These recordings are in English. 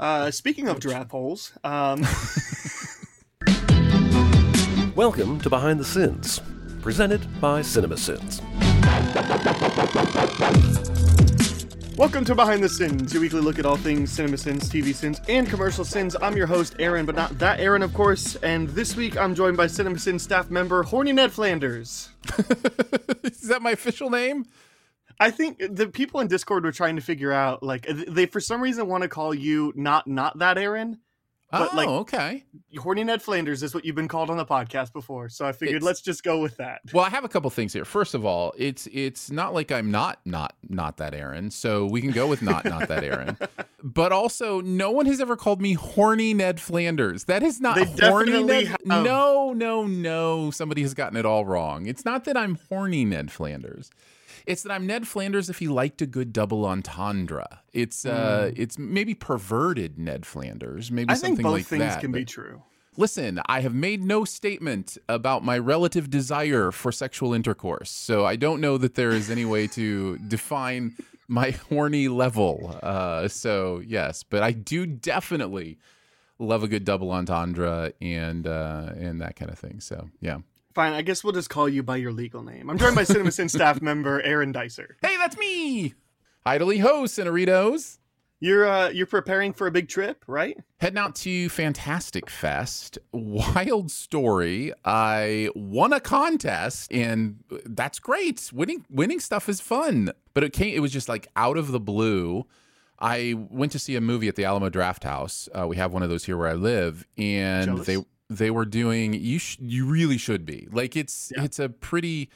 Uh, speaking of draft holes, um, Welcome to Behind the Sins, presented by CinemaSins. welcome to Behind the Sins, your weekly look at all things cinema sins, TV sins, and commercial sins. I'm your host, Aaron, but not that Aaron, of course. And this week I'm joined by Cinema Sins staff member Horny Ned Flanders. Is that my official name? I think the people in Discord were trying to figure out, like, they for some reason want to call you not not that Aaron. But, oh, like- okay. Horny Ned Flanders is what you've been called on the podcast before, so I figured It's- let's just go with that. Well, I have a couple things here. First of all, it's it's not like I'm not not not that Aaron, so we can go with not not that Aaron. But also, no one has ever called me horny Ned Flanders. That is not They horny Ned. have. No, no, no. Somebody has gotten it all wrong. It's not that I'm horny Ned Flanders. It's that I'm Ned Flanders if he liked a good double entendre. It's uh it's maybe perverted Ned Flanders, maybe Hmm. I something think both like things that. can be true. Listen, I have made no statement about my relative desire for sexual intercourse, so I don't know that there is any way to define my horny level. Uh, so yes, but I do definitely love a good double entendre and uh, and that kind of thing. So yeah. Fine, I guess we'll just call you by your legal name. I'm joined by Cinema Sin staff member Aaron Dicer. Hey, that's me. Idly host Cineritos. You're uh you're preparing for a big trip, right? Heading out to Fantastic Fest. Wild story. I won a contest and that's great. Winning winning stuff is fun. But it came it was just like out of the blue. I went to see a movie at the Alamo Drafthouse. Uh, we have one of those here where I live and Jealous. they they were doing you sh- you really should be. Like it's Yeah. it's a pretty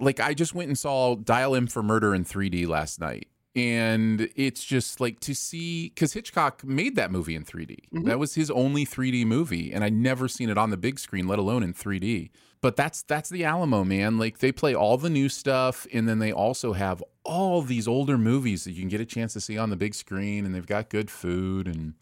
like I just went and saw Dial M for Murder in 3D last night. And it's just like to see because Hitchcock made that movie in 3D. Mhm. That was his only 3D movie, and I'd never seen it on the big screen, let alone in 3D. But that's that's the Alamo, man. Like they play all the new stuff, and then they also have all these older movies that you can get a chance to see on the big screen, and they've got good food and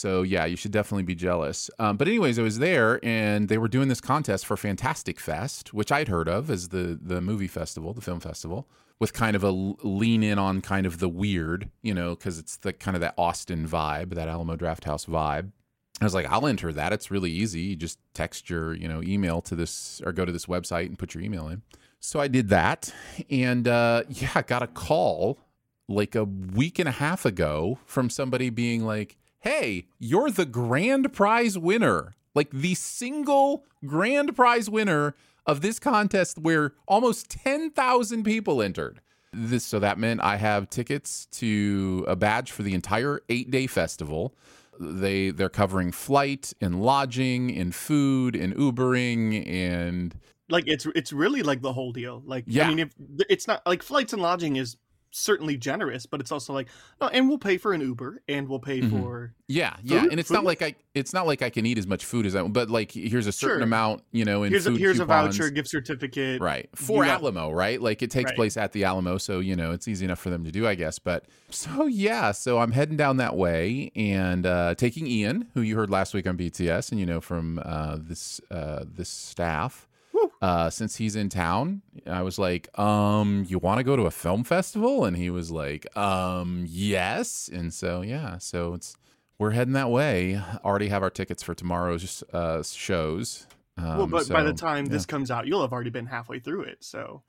so yeah, you should definitely be jealous. Um, but anyways, I was there and they were doing this contest for Fantastic Fest, which I'd heard of as the the movie festival, the film festival, with kind of a lean in on kind of the weird, you know, because it's the kind of that Austin vibe, that Alamo Drafthouse vibe. I was like, I'll enter that. It's really easy. You just text your, you know, email to this or go to this website and put your email in. So I did that, and uh, yeah, I got a call like a week and a half ago from somebody being like, hey, you're the grand prize winner, like the single grand prize winner of this contest where almost 10,000 people entered. This so that meant I have tickets to a badge for the entire 8-day festival. They they're covering flight and lodging and food and Ubering and Like it's it's really like the whole deal. Like Yeah. I mean if it's not like flights and lodging is certainly generous, but it's also like no, and we'll pay for an Uber and we'll pay Mhm. for Yeah, yeah, and it's not like I it's not like I can eat as much food as I but like here's a certain Sure. amount, you know, in here's a, food here's a voucher, gift certificate. Right. For got- Alamo, right? Like it takes Right. place at the Alamo, so you know, it's easy enough for them to do, I guess. But so yeah, so I'm heading down that way and uh taking Ian, who you heard last week on BTS and you know from uh this uh this staff. Uh, since he's in town, I was like, um, you want to go to a film festival? And he was like, um, yes. And so, yeah, so it's, we're heading that way. Already have our tickets for tomorrow's uh, shows. Um, well, but by the time yeah. this comes out, you'll have already been halfway through it. So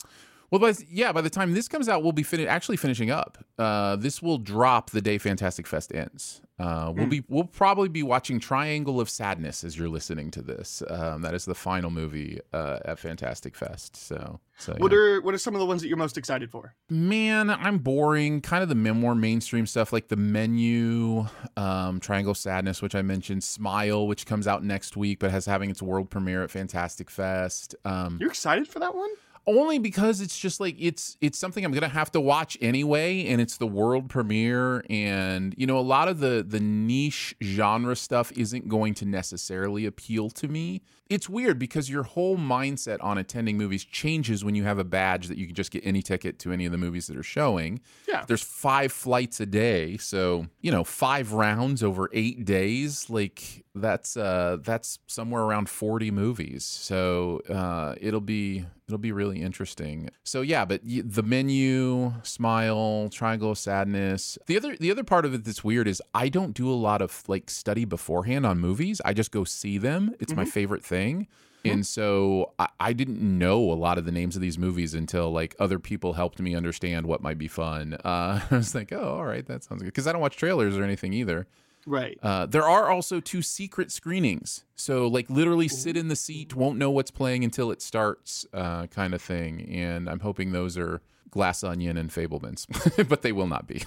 Well, by, yeah, by the time this comes out, we'll be fin- actually finishing up. Uh, this will drop the day Fantastic Fest ends. Uh, we'll Hmm. be we'll probably be watching Triangle of Sadness as you're listening to this. Um, that is the final movie uh, at Fantastic Fest. So, so what yeah. are what are some of the ones that you're most excited for? man, I'm boring. Kind of the memoir mainstream stuff like the menu, um, Triangle of Sadness, which I mentioned, Smile, which comes out next week, but has having its world premiere at Fantastic Fest. Um, You're excited for that one? Only because it's just like it's it's something I'm gonna have to watch anyway, and it's the world premiere, and you know a lot of the the niche genre stuff isn't going to necessarily appeal to me. It's weird because your whole mindset on attending movies changes when you have a badge that you can just get any ticket to any of the movies that are showing. Yeah. There's five flights a day, so you know five rounds over eight days, like that's uh that's somewhere around 40 movies. So uh it'll be It'll be really interesting. So yeah, but the menu, smile, triangle of sadness. The other the other part of it that's weird is I don't do a lot of like study beforehand on movies. I just go see them. It's my favorite thing. And so I, I didn't know a lot of the names of these movies until like other people helped me understand what might be fun. Uh, I was like, oh, all right, that sounds good. Because I don't watch trailers or anything either. Right. Uh, there are also two secret screenings. So, like, literally sit in the seat, won't know what's playing until it starts, uh, kind of thing. And I'm hoping those are Glass Onion and Fabelmans, but they will not be.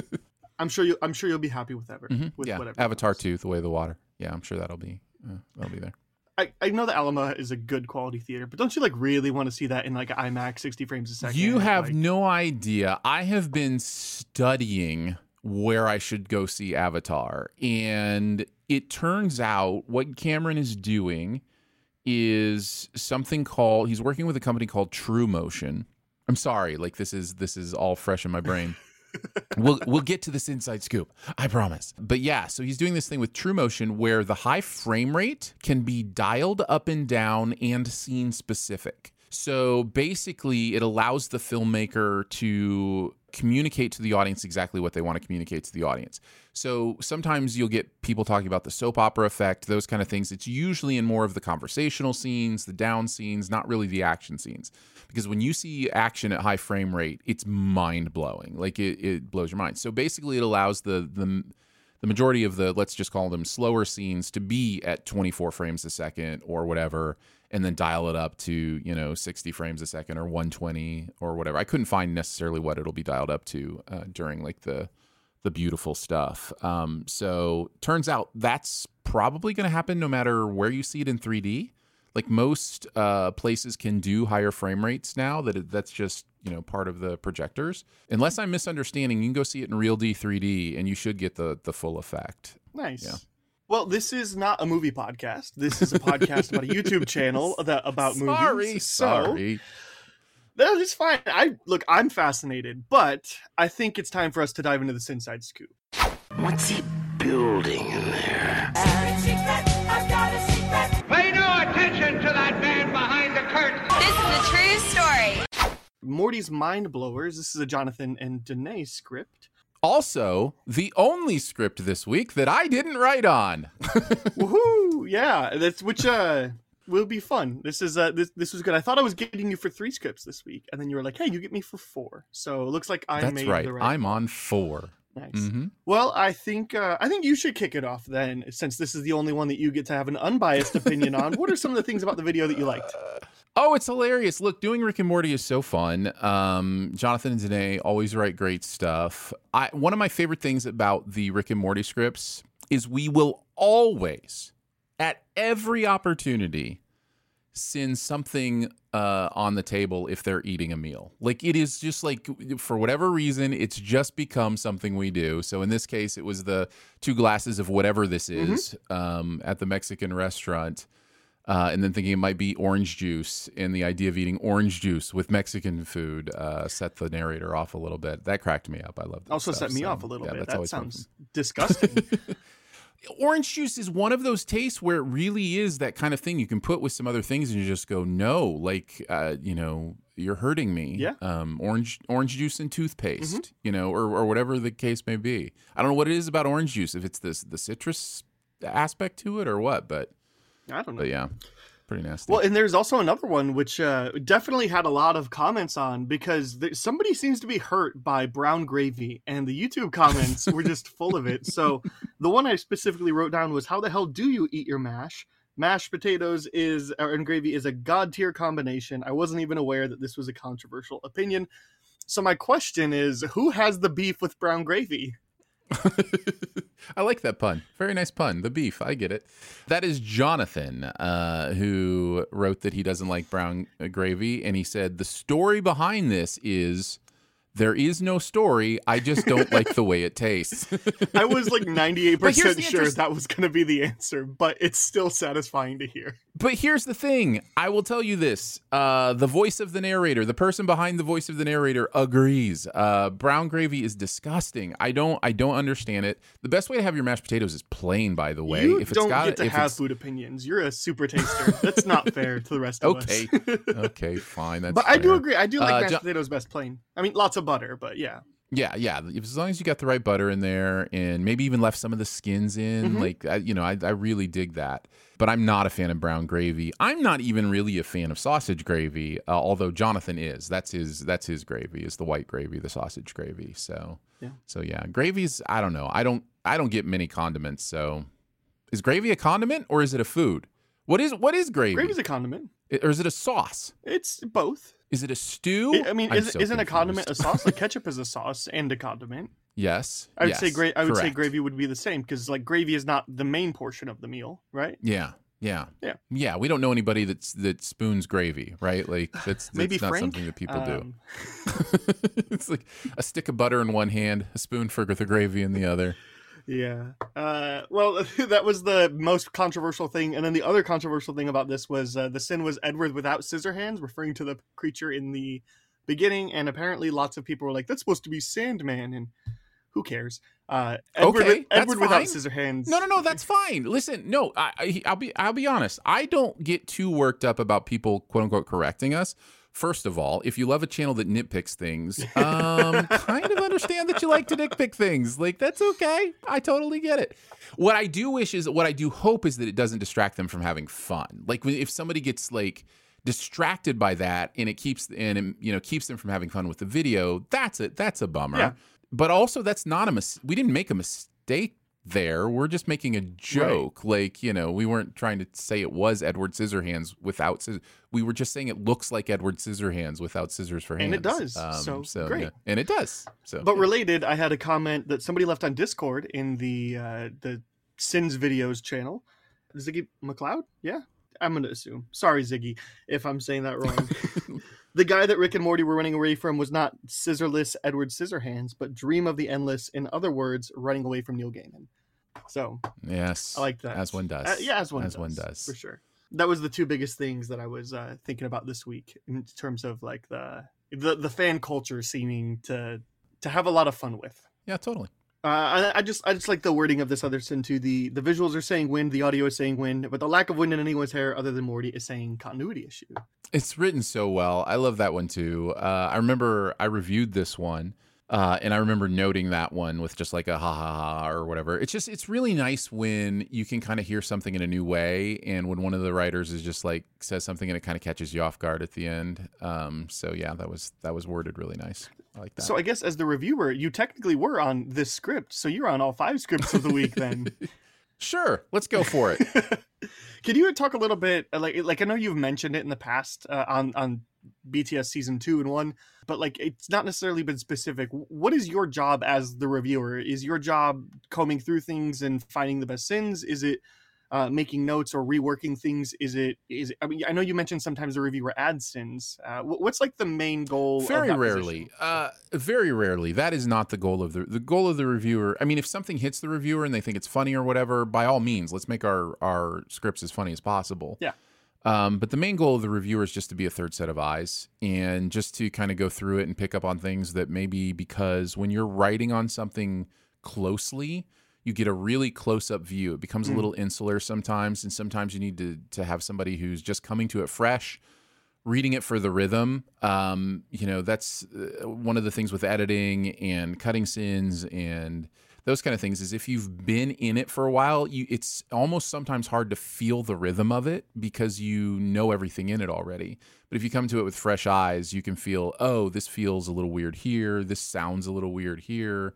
I'm sure you. I'm sure you'll be happy with ever. Mm-hmm. yeah, whatever. Avatar 2, The Way of the Water. Yeah, I'm sure that'll be uh, that'll be there. I, I know the Alamo is a good quality theater, but don't you like really want to see that in like IMAX 60 frames a second? You have Like, no idea. I have been studying where I should go see Avatar, and it turns out what Cameron is doing is something called he's working with a company called True Motion. I'm sorry, like this is this is all fresh in my brain. we'll we'll get to this inside scoop, I promise. But yeah, so he's doing this thing with True Motion where the high frame rate can be dialed up and down and scene specific. So basically, it allows the filmmaker to communicate to the audience exactly what they want to communicate to the audience. So sometimes you'll get people talking about the soap opera effect, those kind of things. It's usually in more of the conversational scenes, the down scenes, not really the action scenes. Because when you see action at high frame rate, it's mind blowing. Like it, it blows your mind. So basically, it allows the the the majority of the let's just call them slower scenes to be at 24 frames a second or whatever and then dial it up to you know 60 frames a second or 120 or whatever. I couldn't find necessarily what it'll be dialed up to uh, during like the the beautiful stuff. Um, so turns out that's probably going to happen no matter where you see it in 3d like most uh, places can do higher frame rates now that it, that's just you know part of the projectors. Unless i'm misunderstanding you can go see it in RealD 3d and you should get the the full effect. Nice. Yeah. Well, this is not a movie podcast. This is a podcast about a YouTube channel that about sorry movies. So sorry that is fine. I look, I'm fascinated, but I think it's time for us to dive into this inside scoop. What's he building in there? Pay no attention to that man behind the curtain. This is a true story. Morty's Mind Blowers. This is a Jonathan and Danae script. Also the only script this week that i didn't write on Woohoo! Yeah, that's which uh will be fun. This is uh this this was good. I thought I was getting you for three scripts this week, and then you were like, "Hey, you get me for four. So it looks like I that's made right the right. i'm on four Nice. Mhm. Well, I think uh, I think you should kick it off then, since this is the only one that you get to have an unbiased opinion on. What are some of the things about the video that you liked? Oh, it's hilarious. Look, doing Rick and Morty is so fun. Um, Jonathan and Danae always write great stuff. I, one of my favorite things about the Rick and Morty scripts is we will always, at every opportunity, send something uh, on the table if they're eating a meal. Like it is just like, for whatever reason, it's just become something we do. So in this case, it was the two glasses of whatever this is um, at the Mexican restaurant uh, and then thinking it might be orange juice, and the idea of eating orange juice with Mexican food uh, set the narrator off a little bit. That cracked me up. I love that. Also stuff, set me so, off a little yeah, bit. That always fun. sounds disgusting. Orange juice is one of those tastes where it really is that kind of thing you can put with some other things, and you just go, no, like uh, you know, you're hurting me. Yeah. Mm-hmm. Um, orange orange juice and toothpaste, you know, or or whatever the case may be. I don't know what it is about orange juice, if it's this the citrus aspect to it or what, but I don't know. but yeah, pretty nasty. Well, and there's also another one which uh, definitely had a lot of comments on because there, somebody seems to be hurt by brown gravy, and the YouTube comments were just full of it. So the one I specifically wrote down was, "How the hell do you eat your mash?" Mashed potatoes is or, and gravy is a god tier combination. I wasn't even aware that this was a controversial opinion. So my question is, who has the beef with brown gravy? I like that pun. Very nice pun. The beef. I get it. That is Jonathan, uh, who wrote that he doesn't like brown gravy. And he said the story behind this is There is no story. I just don't like the way it tastes. I was like 98% But here's the sure interest- that was going to be the answer, but it's still satisfying to hear. But here's the thing. I will tell you this. Uh, the voice of the narrator, the person behind the voice of the narrator agrees. Uh, brown gravy is disgusting. I don't I don't understand it. The best way to have your mashed potatoes is plain, by the way. you if it's don't got get to if have food opinions. You're a super taster. That's not fair to the rest of Okay. us. Okay, okay, fine. That's but I do agree. I do like Uh, mashed Jo- potatoes best plain. I mean, lots of butter, but yeah. Yeah, yeah. As long as you got the right butter in there, and maybe even left some of the skins in, Mhm. like I, you know, I, I really dig that. But I'm not a fan of brown gravy. I'm not even really a fan of sausage gravy. Uh, although Jonathan is. That's his. That's his gravy. Is the white gravy, the sausage gravy. So, Yeah. so yeah, gravies. I don't know. I don't. I don't get many condiments. So, is gravy a condiment or is it a food? What is what is gravy? Gravy's a condiment. I- or is it a sauce? It's both. Is it a stew? I I mean, I'm is, so isn't a condiment a sauce? Like ketchup is a sauce and a condiment. yes. I would say yes, gra- I would say gravy would be the same because like gravy is not the main portion of the meal, right? Yeah. Yeah. Yeah. Yeah. We don't know anybody that's that spoons gravy, right? Like that's, that's Maybe not Frank? something that people do. Um, it's like a stick of butter in one hand, a spoon for the gravy in the other. Yeah. Uh, well, that was the most controversial thing, and then the other controversial thing about this was uh, the sin was Edward without scissor hands, referring to the creature in the beginning, and apparently lots of people were like, "That's supposed to be Sandman," and who cares? Uh, Edward, Okay, Edward without scissor hands. No, no, no, that's fine. Listen, no, I, I, I'll be, I'll be honest. I don't get too worked up about people, quote unquote, correcting us. First of all, if you love a channel that nitpicks things, um, kind of understand that you like to nitpick things. Like that's okay. I totally get it. What I do wish is, what I do hope is that it doesn't distract them from having fun. Like if somebody gets like distracted by that and it keeps and it, you know keeps them from having fun with the video, that's it. That's a bummer. Yeah. But also, that's not a mis- we didn't make a mistake there. We're just making a joke. Like, you know, we weren't trying to say it was Edward Scissorhands without scissors. We were just saying it looks like Edward Scissorhands without scissors for hands. And it does. So, great. yeah. And it does. So But related, I had a comment that somebody left on Discord in the uh, the Sins videos channel. Ziggy McLeod? Yeah, I'm gonna assume. Sorry, Ziggy, if I'm saying that wrong. the guy that Rick and Morty were running away from was not scissorless Edward Scissorhands, but Dream of the Endless. In other words, running away from Neil Gaiman. So yes, I like that. As one does. Uh, yeah, as one as does, one does. for sure. That was the two biggest things that I was uh, thinking about this week in terms of like the the the fan culture seeming to to have a lot of fun with. Yeah, totally. Uh, I, I just I just like the wording of this other sin too. The the visuals are saying wind, the audio is saying wind, but the lack of wind in anyone's hair other than Morty is saying continuity issue. It's written so well. I love that one too. Uh, I remember I reviewed this one, uh, and I remember noting that one with just like a ha ha ha or whatever. It's just it's really nice when you can kind of hear something in a new way, and when one of the writers is just like says something and it kind of catches you off guard at the end. Um, so yeah, that was that was worded really nice. I like that. So I guess as the reviewer, you technically were on this script, so you're on all five scripts of the week then. sure, let's go for it. Can you talk a little bit like like I know you've mentioned it in the past uh, on on BTS season 2 and 1 but like it's not necessarily been specific. What is your job as the reviewer? Is your job combing through things and finding the best sins? Is it uh, making notes or reworking things? Is it is it, I mean I know you mentioned sometimes the reviewer adds sins. Uh, what's like the main goal of very rarely uh very rarely. That is not the goal of the the goal of the reviewer. I mean if something hits the reviewer and they think it's funny or whatever by all means let's make our our scripts as funny as possible. Yeah. Um, but the main goal of the reviewer is just to be a third set of eyes and just to kind of go through it and pick up on things that maybe because when you're writing on something closely, you get a really close up view. It becomes a little insular sometimes, and sometimes you need to to have somebody who's just coming to it fresh, reading it for the rhythm. Um, you know, that's uh, one of the things with editing and cutting sins and those kind of things is if you've been in it for a while, you it's almost sometimes hard to feel the rhythm of it because you know everything in it already. But if you come to it with fresh eyes, you can feel, oh, this feels a little weird here. This sounds a little weird here.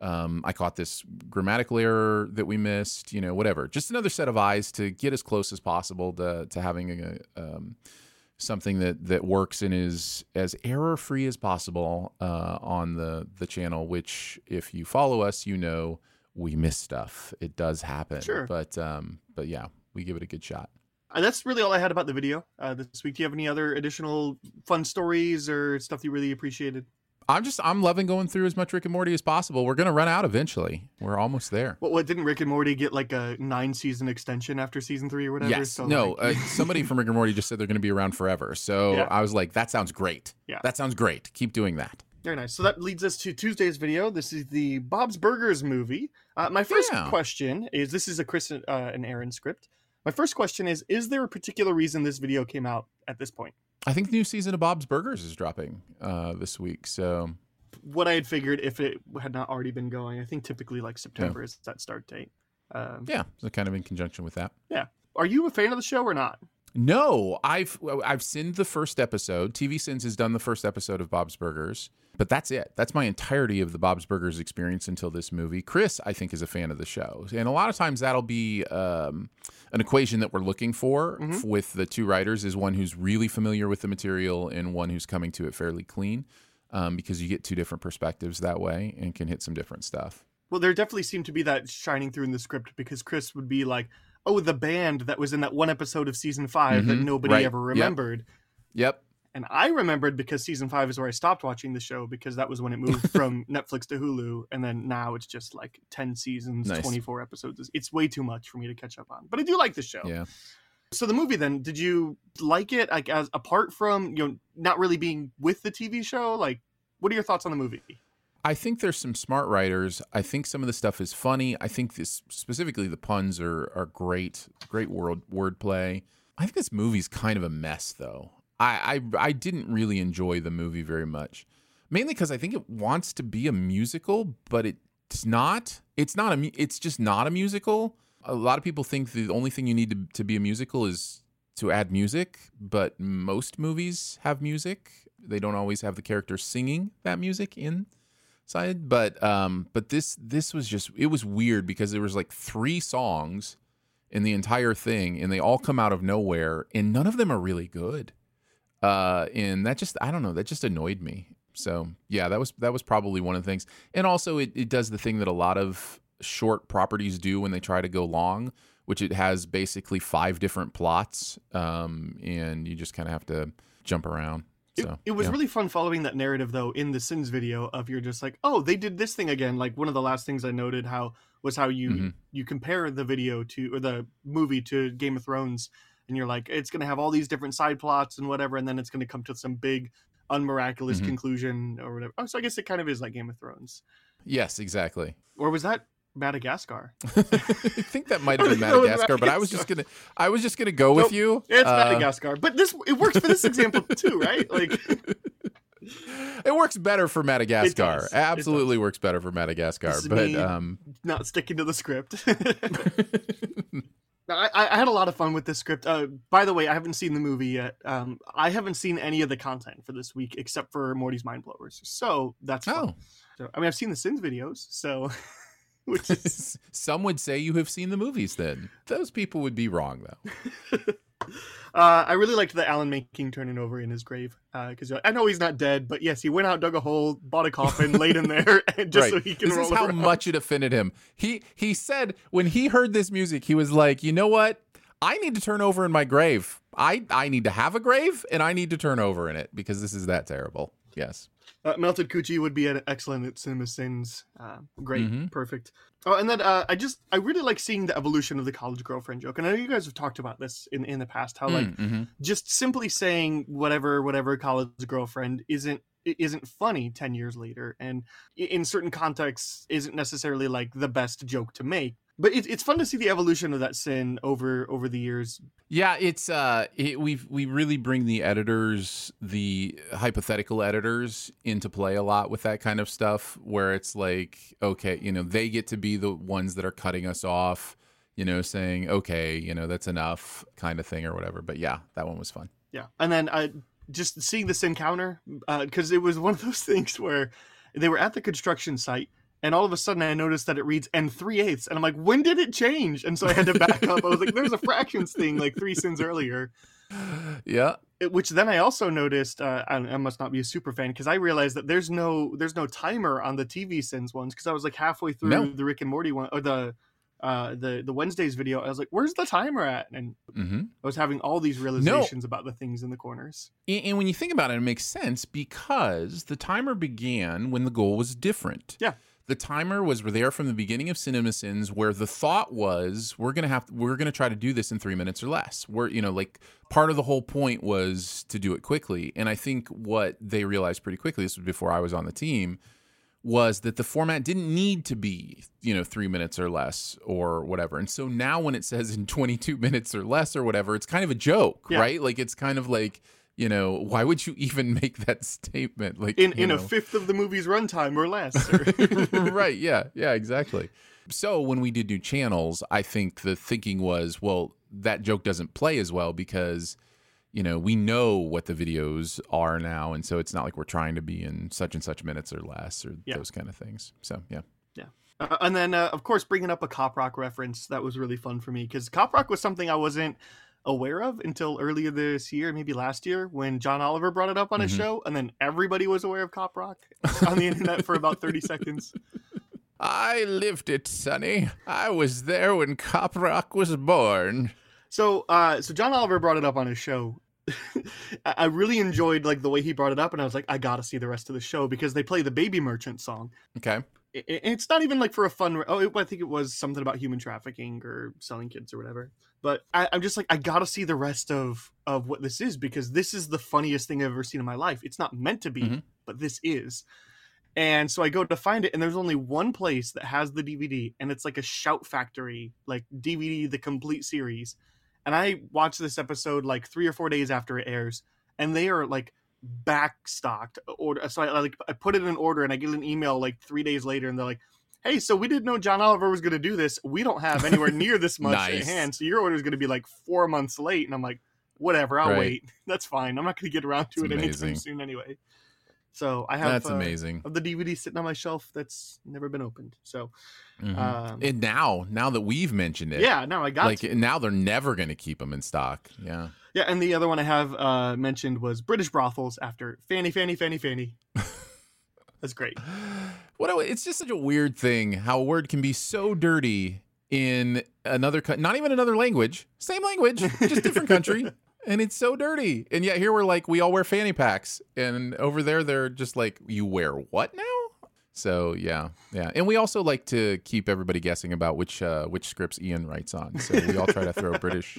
Um, I caught this grammatical error that we missed. You know, whatever. Just another set of eyes to get as close as possible to to having a um, something that that works and is as error free as possible uh, on the the channel. Which, if you follow us, you know we miss stuff. It does happen. Sure. But um, but yeah, we give it a good shot. And that's really all I had about the video uh, this week. Do you have any other additional fun stories or stuff you really appreciated? I'm just I'm loving going through as much Rick and Morty as possible. We're gonna run out eventually. We're almost there. What, what didn't Rick and Morty get like a nine season extension after season three or whatever? Yes. So, no. like- uh, somebody from Rick and Morty just said they're going to be around forever. So Yeah. I was like, that sounds great. Yeah. That sounds great. Keep doing that. Very nice. So that leads us to Tuesday's video. This is the Bob's Burgers movie. Uh, my first Yeah. question is: This is a Chris uh, and Aaron script. My first question is: Is there a particular reason this video came out at this point? I think the new season of Bob's Burgers is dropping uh, this week. So What I had figured if it had not already been going, I think typically like September is that start date. Um, yeah, so kind of in conjunction with that. yeah. Are you a fan of the show or not? No, I've I've seen the first episode. TV Sins has done the first episode of Bob's Burgers, but that's it. That's my entirety of the Bob's Burgers experience until this movie. Chris, I think, is a fan of the show, and a lot of times that'll be um, an equation that we're looking for f- with the two writers: is one who's really familiar with the material and one who's coming to it fairly clean, um, because you get two different perspectives that way and can hit some different stuff. Well, there definitely seemed to be that shining through in the script because Chris would be like, "Oh, the band that was in that one episode of season 5 that Mhm, nobody right. ever remembered." Yep. And I remembered because season five is where I stopped watching the show because that was when it moved from Netflix to Hulu, and then now it's just like ten seasons, Nice. twenty four episodes. It's- It's way too much for me to catch up on, but I do like the show. Yeah. So the movie, then, did you like it? Like, as apart from you know not really being with the TV show, like, what are your thoughts on the movie? I think there's some smart writers. I think some of the stuff is funny. I think this specifically the puns are are great, great word wordplay. I think this movie's kind of a mess though. I I, I didn't really enjoy the movie very much. Mainly because I think it wants to be a musical, but it's not. It's not a it's just not a musical. A lot of people think the only thing you need to, to be a musical is to add music, but most movies have music. They don't always have the characters singing that music in side but um but this this was just it was weird because there was like three songs in the entire thing and they all come out of nowhere and none of them are really good. Uh and that just i don't know that just annoyed me. So yeah that was that was probably one of the things. And also it, it does the thing that a lot of short properties do when they try to go long which it has basically five different plots um and you just kind of have to jump around It, so it was yeah. really fun following that narrative though in the Sins video of you're just like, oh, they did this thing again. Like one of the last things I noted how was how you Mhm. you compare the video to or the movie to Game of Thrones, and you're like, it's gonna have all these different side plots and whatever, and then it's gonna come to some big unmiraculous Mhm. conclusion or whatever. Oh, so I guess it kind of is like Game of Thrones, yes exactly or was that Madagascar? I think that might have been I think that was Madagascar, but I was just gonna I was just gonna go with you. It's Uh, Madagascar, but this it works for this example too, right? Like. It works better for Madagascar. It Absolutely works better for Madagascar. But um not sticking to the script. I, I had a lot of fun with this script. Uh, by the way, I haven't seen the movie yet. Um, I haven't seen any of the content for this week except for Morty's Mind Blowers. So that's fun. Oh. So, I mean, I've seen the Sins videos, so which is some would say you have seen the movies then. Those people would be wrong though. uh, I really liked the Alan Menken turning over in his grave because I know he's not dead, but yes, he went out, dug a hole, bought a coffin, laid in there, and just so he can this is how around. much it offended him. He he said when he heard this music, he was like, you know what? I need to turn over in my grave. I I need to have a grave and I need to turn over in it because this is that terrible. Yes. Uh, Melted Coochie would be an excellent at Cinema Sins. Uh, great, Mhm. perfect. Oh, and then uh, I just I really like seeing the evolution of the college girlfriend joke. And I know you guys have talked about this in in the past. How like Mm, mhm. just simply saying whatever whatever college girlfriend isn't isn't funny 10 years later and in certain contexts isn't necessarily like the best joke to make but it, it's fun to see the evolution of that sin over over the years Yeah, it's uh, it, we we really bring the editors, the hypothetical editors, into play a lot with that kind of stuff. Where it's like, okay, you know, they get to be the ones that are cutting us off, you know, saying, okay, you know, that's enough, kind of thing, or whatever. But yeah, that one was fun. yeah and then uh, just seeing this encounter because it was one of those things where they were at the construction site and all of a sudden I noticed that it reads and three eighths, and I'm like, when did it change? And so I had to back up. I was like, there's a fractions thing like three sins earlier. Yeah, It- which then I also noticed uh, I, I must not be a super fan because I realized that there's no there's no timer on the TV Sins ones because I was like halfway through No. the Rick and Morty one or the uh, the the Wednesdays video, I was like, "Where's the timer at?" And hmm I was having all these realizations about the things in the corners. And and when you think about it, it makes sense because the timer began when the goal was different. Yeah. The timer was there from the beginning of Cinema Sins, where the thought was we're gonna have we're gonna try to do this in three minutes or less. We're you know like part of the whole point was to do it quickly, and I think what they realized pretty quickly this was before I was on the team was that the format didn't need to be you know three minutes or less or whatever and so now when it says in 22 minutes or less or whatever it's kind of a joke Yeah. right like it's kind of like you know why would you even make that statement? Like In in a fifth of the movie's runtime or less. right yeah yeah exactly. So when we did new channels i think the thinking was well that joke doesn't play as well because you know we know what the videos are now and so it's not like we're trying to be in such and such minutes or less or Yeah. those kind of things. So yeah. Uh, and then, uh, of course, bringing up a Cop Rock reference that was really fun for me because Cop Rock was something I wasn't aware of until earlier this year, maybe last year, when John Oliver brought it up on his Mhm. show, and then everybody was aware of Cop Rock on the internet for about thirty seconds. i lived it sonny i was there when cop rock was born So, uh, so John Oliver brought it up on his show. I really enjoyed like the way he brought it up, and I was like, I gotta see the rest of the show because they play the Baby Merchant song. okay it's not even like for a fun. Oh, it- I think it was something about human trafficking or selling kids or whatever. But I, I'm just like, I gotta see the rest of of what this is because this is the funniest thing I've ever seen in my life. It's not meant to be, Mhm. but this is. And so I go to find it, and there's only one place that has the DVD, and it's like a Shout Factory, like DVD, the complete series. And I watched this episode like three or four days after it airs, and they are like backstocked order. So I like I put it in order, and I get an email like three days later, and they're like, "Hey, so we didn't know John Oliver was going to do this. We don't have anywhere near this much at hand, so your order is going to be like four months late." And I'm like, "Whatever, I'll Right. wait. That's fine. I'm not going to get around to It's it anytime soon anyway." So I have that's uh, amazing of the DVD sitting on my shelf that's never been opened. So Mhm. um, and now now that we've mentioned it yeah, now I got like to. now they're never going to keep them in stock yeah Yeah, and the other one I have uh, mentioned was British brothels after Fanny, Fanny, Fanny, Fanny. That's great. What a, it's just such a weird thing how a word can be so dirty in another not even another language, same language, just different country, and it's so dirty. And yet here we're like we all wear fanny packs, and over there they're just like you wear what now? So yeah, yeah, and we also like to keep everybody guessing about which uh, which scripts Ian writes on. So we all try to throw British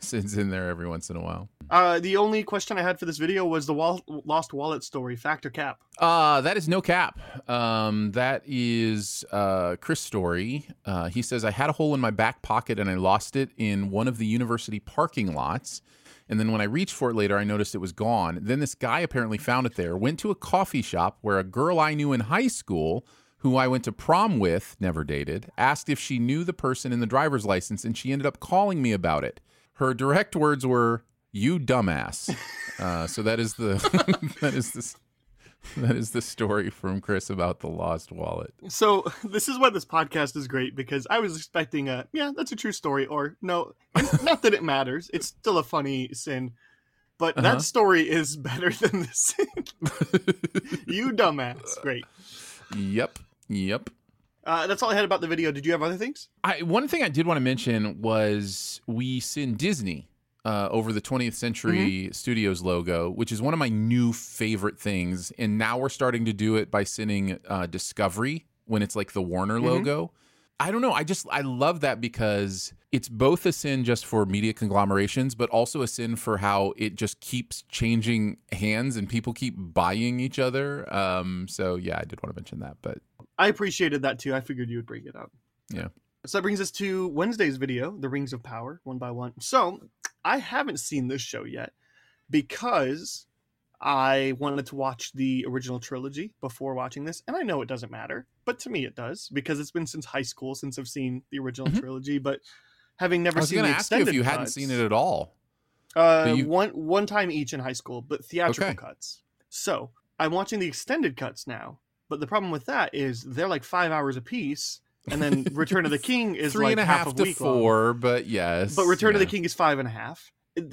sins in there every once in a while. Uh, the only question I had for this video was the wall- lost wallet story, fact or cap? Uh, that is no cap. Um, that is uh, Chris' story. Uh, he says, I had a hole in my back pocket and I lost it in one of the university parking lots. And then when I reached for it later, I noticed it was gone. Then this guy apparently found it there, went to a coffee shop where a girl I knew in high school, who I went to prom with, never dated, asked if she knew the person in the driver's license, and she ended up calling me about it. Her direct words were, "You dumbass." Uh, so that is the that is the that is the story from Chris about the lost wallet. So this is why this podcast is great because I was expecting a yeah, that's a true story, or no, not that it matters. It's still a funny sin, but Uh-huh. that story is better than the sin. you dumbass. Great. Yep, yep. Uh, that's all I had about the video. Did you have other things? I one thing I did want to mention was we send Disney uh, over the 20th Century Studios logo, which is one of my new favorite things. And now we're starting to do it by sending uh, Discovery when it's like the Warner logo. I don't know. I just I love that because it's both a sin just for media conglomerations, but also a sin for how it just keeps changing hands and people keep buying each other. Um, so yeah, I did want to mention that, but I appreciated that too. I figured you would bring it up. Yeah. So that brings us to Wednesday's video, The Rings of Power, one by one. So I haven't seen this show yet because I wanted to watch the original trilogy before watching this. And I know it doesn't matter, but to me it does because it's been since high school since I've seen the original Mhm. trilogy. But having never I was seen going the to ask you extended if you hadn't seen it at all. uh, you- one one time each in high school, but theatrical Okay. cuts. So I'm watching the extended cuts now, but the problem with that is they're like five hours a piece, and then Return of the King is Three like and a half half a to week long. four, but yes. But Return of the. King is five and a half,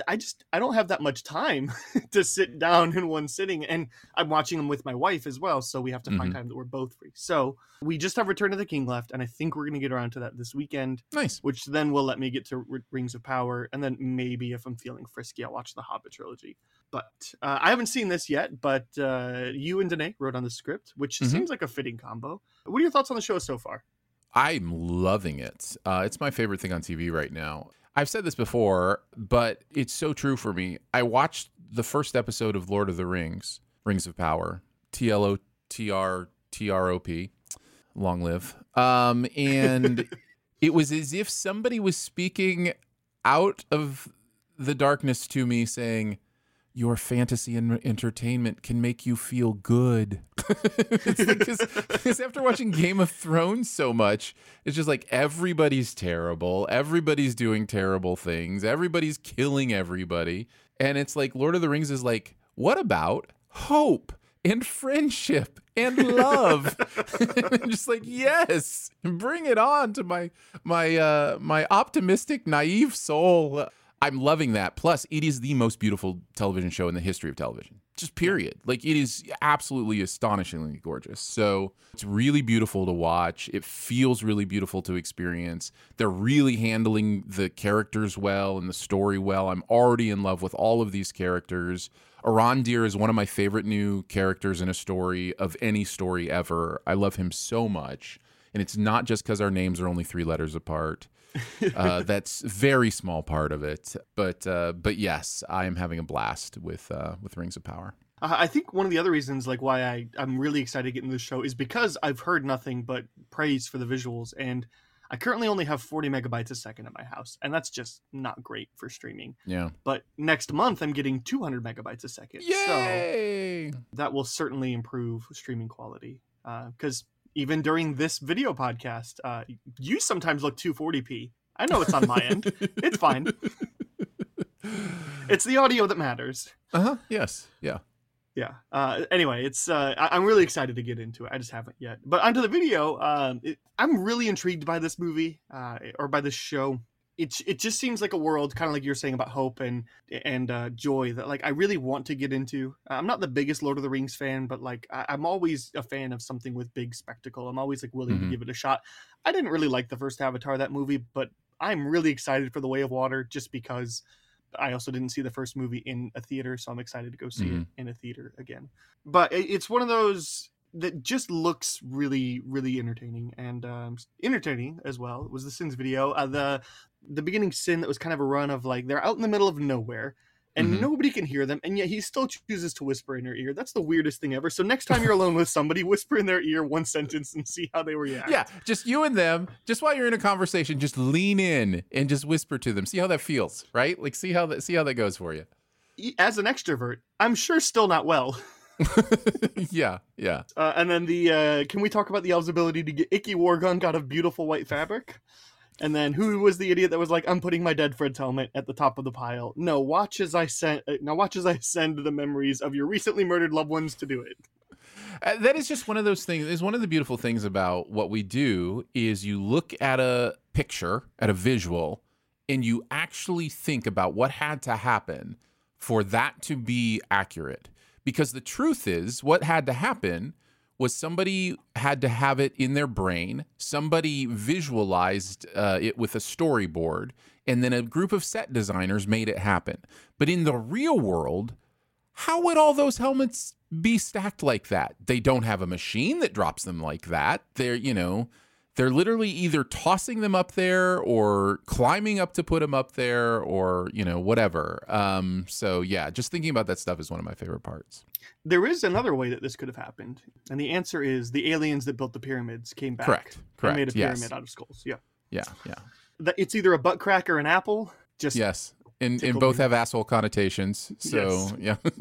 I just I don't have that much time to sit down in one sitting, and I'm watching them with my wife as well, so we have to find Mhm. time that we're both free. So we just have Return of the King left, and I think we're gonna get around to that this weekend, Nice. which then will let me get to Rings of Power, and then maybe if I'm feeling frisky, I'll watch the Hobbit trilogy. But uh, I haven't seen this yet, but uh, you and Danae wrote on the script, which Mhm. seems like a fitting combo. What are your thoughts on the show so far? I'm loving it. Uh, it's my favorite thing on TV right now. I've said this before, but it's so true for me. I watched the first episode of Lord of the Rings, Rings of Power, T L O T R T R O P, long live. Um, and it was as if somebody was speaking out of the darkness to me saying, your fantasy and entertainment can make you feel good. Because after watching Game of Thrones so much, it's just like everybody's terrible. Everybody's doing terrible things. Everybody's killing everybody. And it's like Lord of the Rings is like, what about hope and friendship and love? and just like, yes, bring it on to my my uh my optimistic, naive soul. I'm loving that. Plus, it is the most beautiful television show in the history of television. Just period. Like it is absolutely astonishingly gorgeous. So it's really beautiful to watch. It feels really beautiful to experience. They're really handling the characters well and the story well. I'm already in love with all of these characters. Arondir is one of my favorite new characters in a story of any story ever. I love him so much. And it's not just because our names are only three letters apart. uh, that's very small part of it, but uh, but yes, I am having a blast with uh, with Rings of Power. Uh, I think one of the other reasons, like why I I'm really excited to get into the show, is because I've heard nothing but praise for the visuals, and I currently only have 40 megabytes a second at my house, and that's just not great for streaming. Yeah, But next month I'm getting 200 megabytes a second, so yay! that will certainly improve streaming quality. Because even during this video podcast, uh, you sometimes look 240p. I know it's on my end. It's fine. It's the audio that matters. Uh huh. Yes. Yeah. yeah uh anyway it's uh I- i'm really excited to get into it i just haven't yet but onto the video um it, i'm really intrigued by this movie uh or by this show it, it just seems like a world kind of like you're saying about hope and and uh, joy that like i really want to get into i'm not the biggest lord of the rings fan but like I, i'm always a fan of something with big spectacle i'm always like willing Mhm. to give it a shot i didn't really like the first avatar that movie but i'm really excited for the way of water just because I also didn't see the first movie in a theater, so I'm excited to go see Mhm. it in a theater again. But it- it's one of those that just looks really, really entertaining and um, entertaining as well. It was the Sins video, uh, the the beginning sin that was kind of a run of like they're out in the middle of nowhere and Mhm. nobody can hear them, and yet he still chooses to whisper in your ear. That's the weirdest thing ever. So next time you're alone with somebody, whisper in their ear one sentence and see how they react. Yeah. Just you and them. Just while you're in a conversation, just lean in and just whisper to them. See how that feels, right? Like see how that see how that goes for you. As an extrovert, I'm sure still not well. yeah. Yeah. Uh, and then the uh, can we talk about the elves' ability to get icky war gunk out of beautiful white fabric? And then who was the idiot that was like, "I'm putting my dead Fred's helmet at the top of the pile"? No, watch as I send. Uh, now watch as I send the memories of your recently murdered loved ones to do it. Uh, that is just one of those things is one of the beautiful things about what we do is you look at a picture at a visual and you actually think about what had to happen for that to be accurate because the truth is what had to happen was somebody had to have it in their brain somebody visualized uh, it with a storyboard and then a group of set designers made it happen but in the real world how would all those helmets be stacked like that? They don't have a machine that drops them like that. They're, you know, they're literally either tossing them up there or climbing up to put them up there or, you know, whatever. Um, so yeah, just thinking about that stuff is one of my favorite parts. There is another way that this could have happened, and the answer is the aliens that built the pyramids came back. Correct. and Correct. made a pyramid yes. out of skulls. Yeah, Yeah. Yeah. it's either a butt crack or an apple. Just Yes. And, and both me. have asshole connotations. So, Yes. yeah.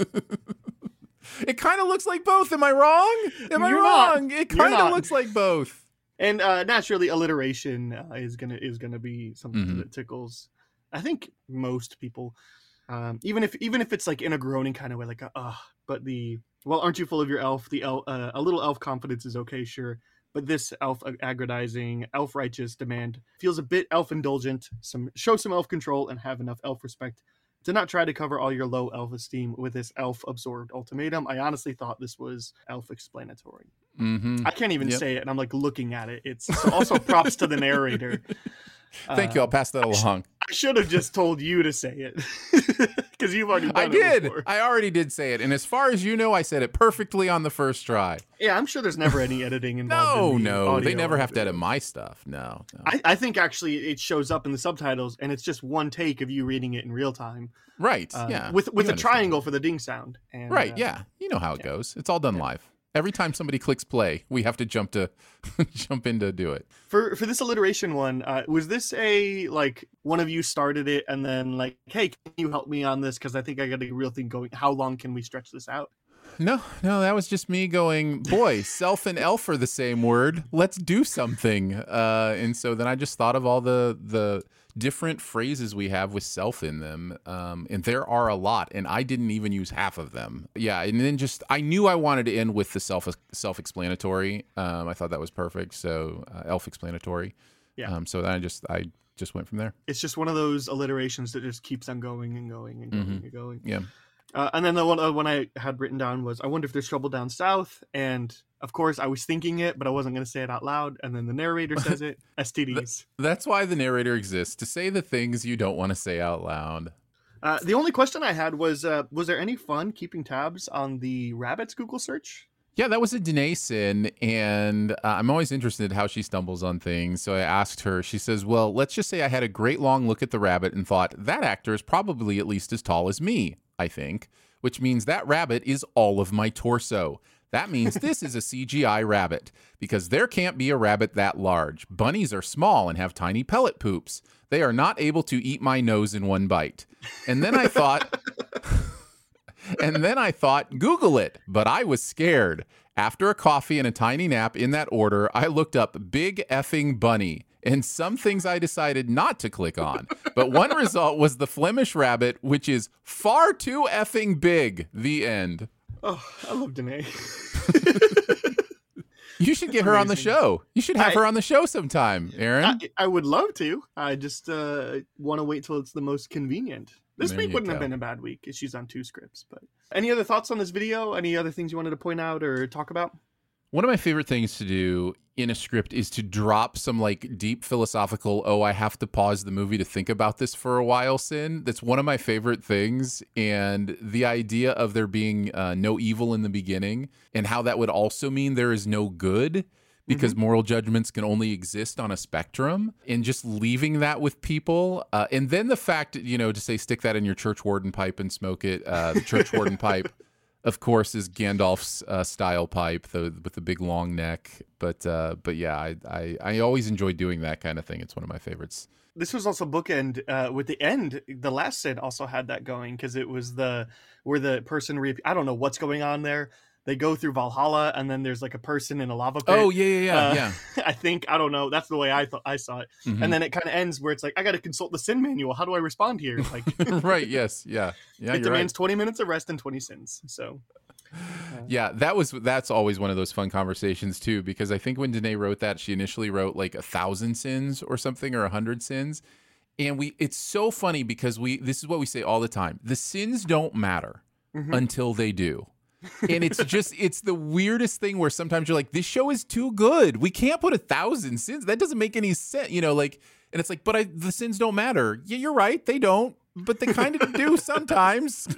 it kind of looks like both. Am I wrong? Am I You're not. wrong? It kind of looks like both. And uh, naturally alliteration uh, is gonna is gonna be something Mhm. that tickles i think most people. Um, even if even if it's like in a groaning kind of way like uh but the well aren't you full of your elf? The elf uh, a little elf confidence is okay sure but this elf aggrandizing elf righteous demand feels a bit elf indulgent. Some show some elf control and have enough elf respect did not try to cover all your low elf esteem with this elf absorbed ultimatum. I honestly thought this was elf explanatory. hmm I can't even Yep. say it, and I'm like looking at it. It's so also props to the narrator. Thank you. I'll pass that along. I should have just told you to say it because you've already done I did. I already did say it. And as far as you know, I said it perfectly on the first try. Yeah, I'm sure there's never any editing involved. No, in the no. They never have to edit my stuff. No. no. I, I think actually it shows up in the subtitles, and it's just one take of you reading it in real time. right. Uh, yeah. with with a understand. triangle for the ding sound. And, Right. uh, Yeah. You know how it yeah. goes. It's all done live. Every time somebody clicks play, we have to jump to jump in to do it. For for this alliteration one, uh, was this a like one of you started it and then like, hey, can you help me on this? Because I think I got a real thing going. How long can we stretch this out? No, no, that was just me going, boy, self and elf are the same word. Let's do something. Uh, and so then I just thought of all the the different phrases we have with self in them. Um, and there are a lot, and I didn't even use half of them. Yeah, and then just I knew I wanted to end with the self self explanatory. Um, I thought that was perfect. So uh, elf explanatory. Yeah. Um, so then I just I just went from there. It's just one of those alliterations that just keeps on going and going and going Mhm. and going. Yeah. Uh, and then the one, uh, one I had written down was, I wonder if there's trouble down south. And of course, I was thinking it, but I wasn't going to say it out loud. And then the narrator says it STDs. That's why the narrator exists to say the things you don't want to say out loud. Uh, the only question I had was, uh, was there any fun keeping tabs on the rabbits Google search? Yeah, that was a Danae sin, and uh, I'm always interested how she stumbles on things. So I asked her. She says, "Well, let's just say I had a great long look at the rabbit and thought that actor is probably at least as tall as me. I think, which means that rabbit is all of my torso. That means this is a CGI rabbit because there can't be a rabbit that large. Bunnies are small and have tiny pellet poops. They are not able to eat my nose in one bite." And then I thought. And then I thought, Google it, but I was scared. After a coffee and a tiny nap in that order, I looked up big effing bunny. And some things I decided not to click on. But one result was the Flemish rabbit, which is far too effing big. The end. Oh, I love Danae. You should get her on the show. You should have I- her on the show sometime, Aaron. I, I would love to. I just uh, want to wait till it's the most convenient. This There week wouldn't have been a bad week. She's on two scripts. But any other thoughts on this video? Any other things you wanted to point out or talk about? One of my favorite things to do in a script is to drop some like deep philosophical, oh, I have to pause the movie to think about this for a while sin. That's one of my favorite things. And the idea of there being uh, no evil in the beginning and how that would also mean there is no good because moral judgments can only exist on a spectrum and just leaving that with people. Uh, and then the fact, you know, to say stick that in your church warden pipe and smoke it, uh, the church warden pipe of course, is Gandalf's uh, style pipe, the with the big long neck. But uh, but yeah, I, I I always enjoy doing that kind of thing. It's one of my favorites. This was also bookend uh, with the end. The last Sid also had that going because it was the where the person. Re- I don't know what's going on there. They go through Valhalla and then there's like a person in a lava pit. Oh yeah yeah yeah Uh, yeah. I think I don't know. That's the way I thought I saw it. Mhm. And then it kind of ends where it's like I got to consult the sin manual. How do I respond here? Like right. Yes. Yeah. Yeah. it demands right. 20 minutes of rest and 20 sins. So Yeah, that was that's always one of those fun conversations too. Because I think when Danae wrote that, she initially wrote like a thousand sins or something or a hundred sins. And we it's so funny because we this is what we say all the time. The sins don't matter Mhm. until they do. And it's just it's the weirdest thing where sometimes you're like this show is too good. We can't put a thousand sins. That doesn't make any sense you know like and it's like but I, the sins don't matter. Yeah you're right. They don't but they kind of do sometimes.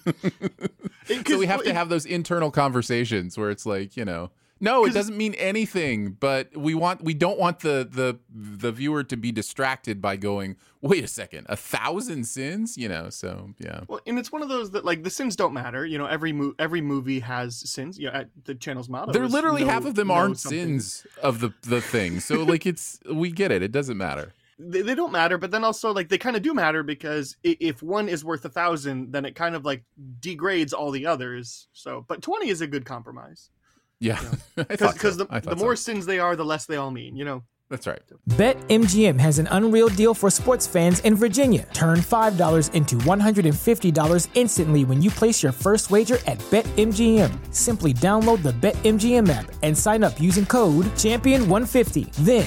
So we have to have those internal conversations where it's like you know no it doesn't mean anything but we want we don't want the the the viewer to be distracted by going wait a second a thousand sins you know so yeah Well, and it's one of those that like the sins don't matter. You know, every mo- every movie has sins. You know, at the channel's motto. They're literally half of them aren't something. sins of the the thing. So like it's we get it. It doesn't matter. They, they don't matter, but then also like they kind of do matter because if one is worth a thousand, then it kind of like degrades all the others. So, but twenty is a good compromise Yeah, I thought because so. the, the more so. sins they are, the less they all mean. You know. That's right. BetMGM has an unreal deal for sports fans in Virginia. Turn $5 into $150 instantly when you place your first wager at BetMGM. Simply download the BetMGM app and sign up using code Champion150. Then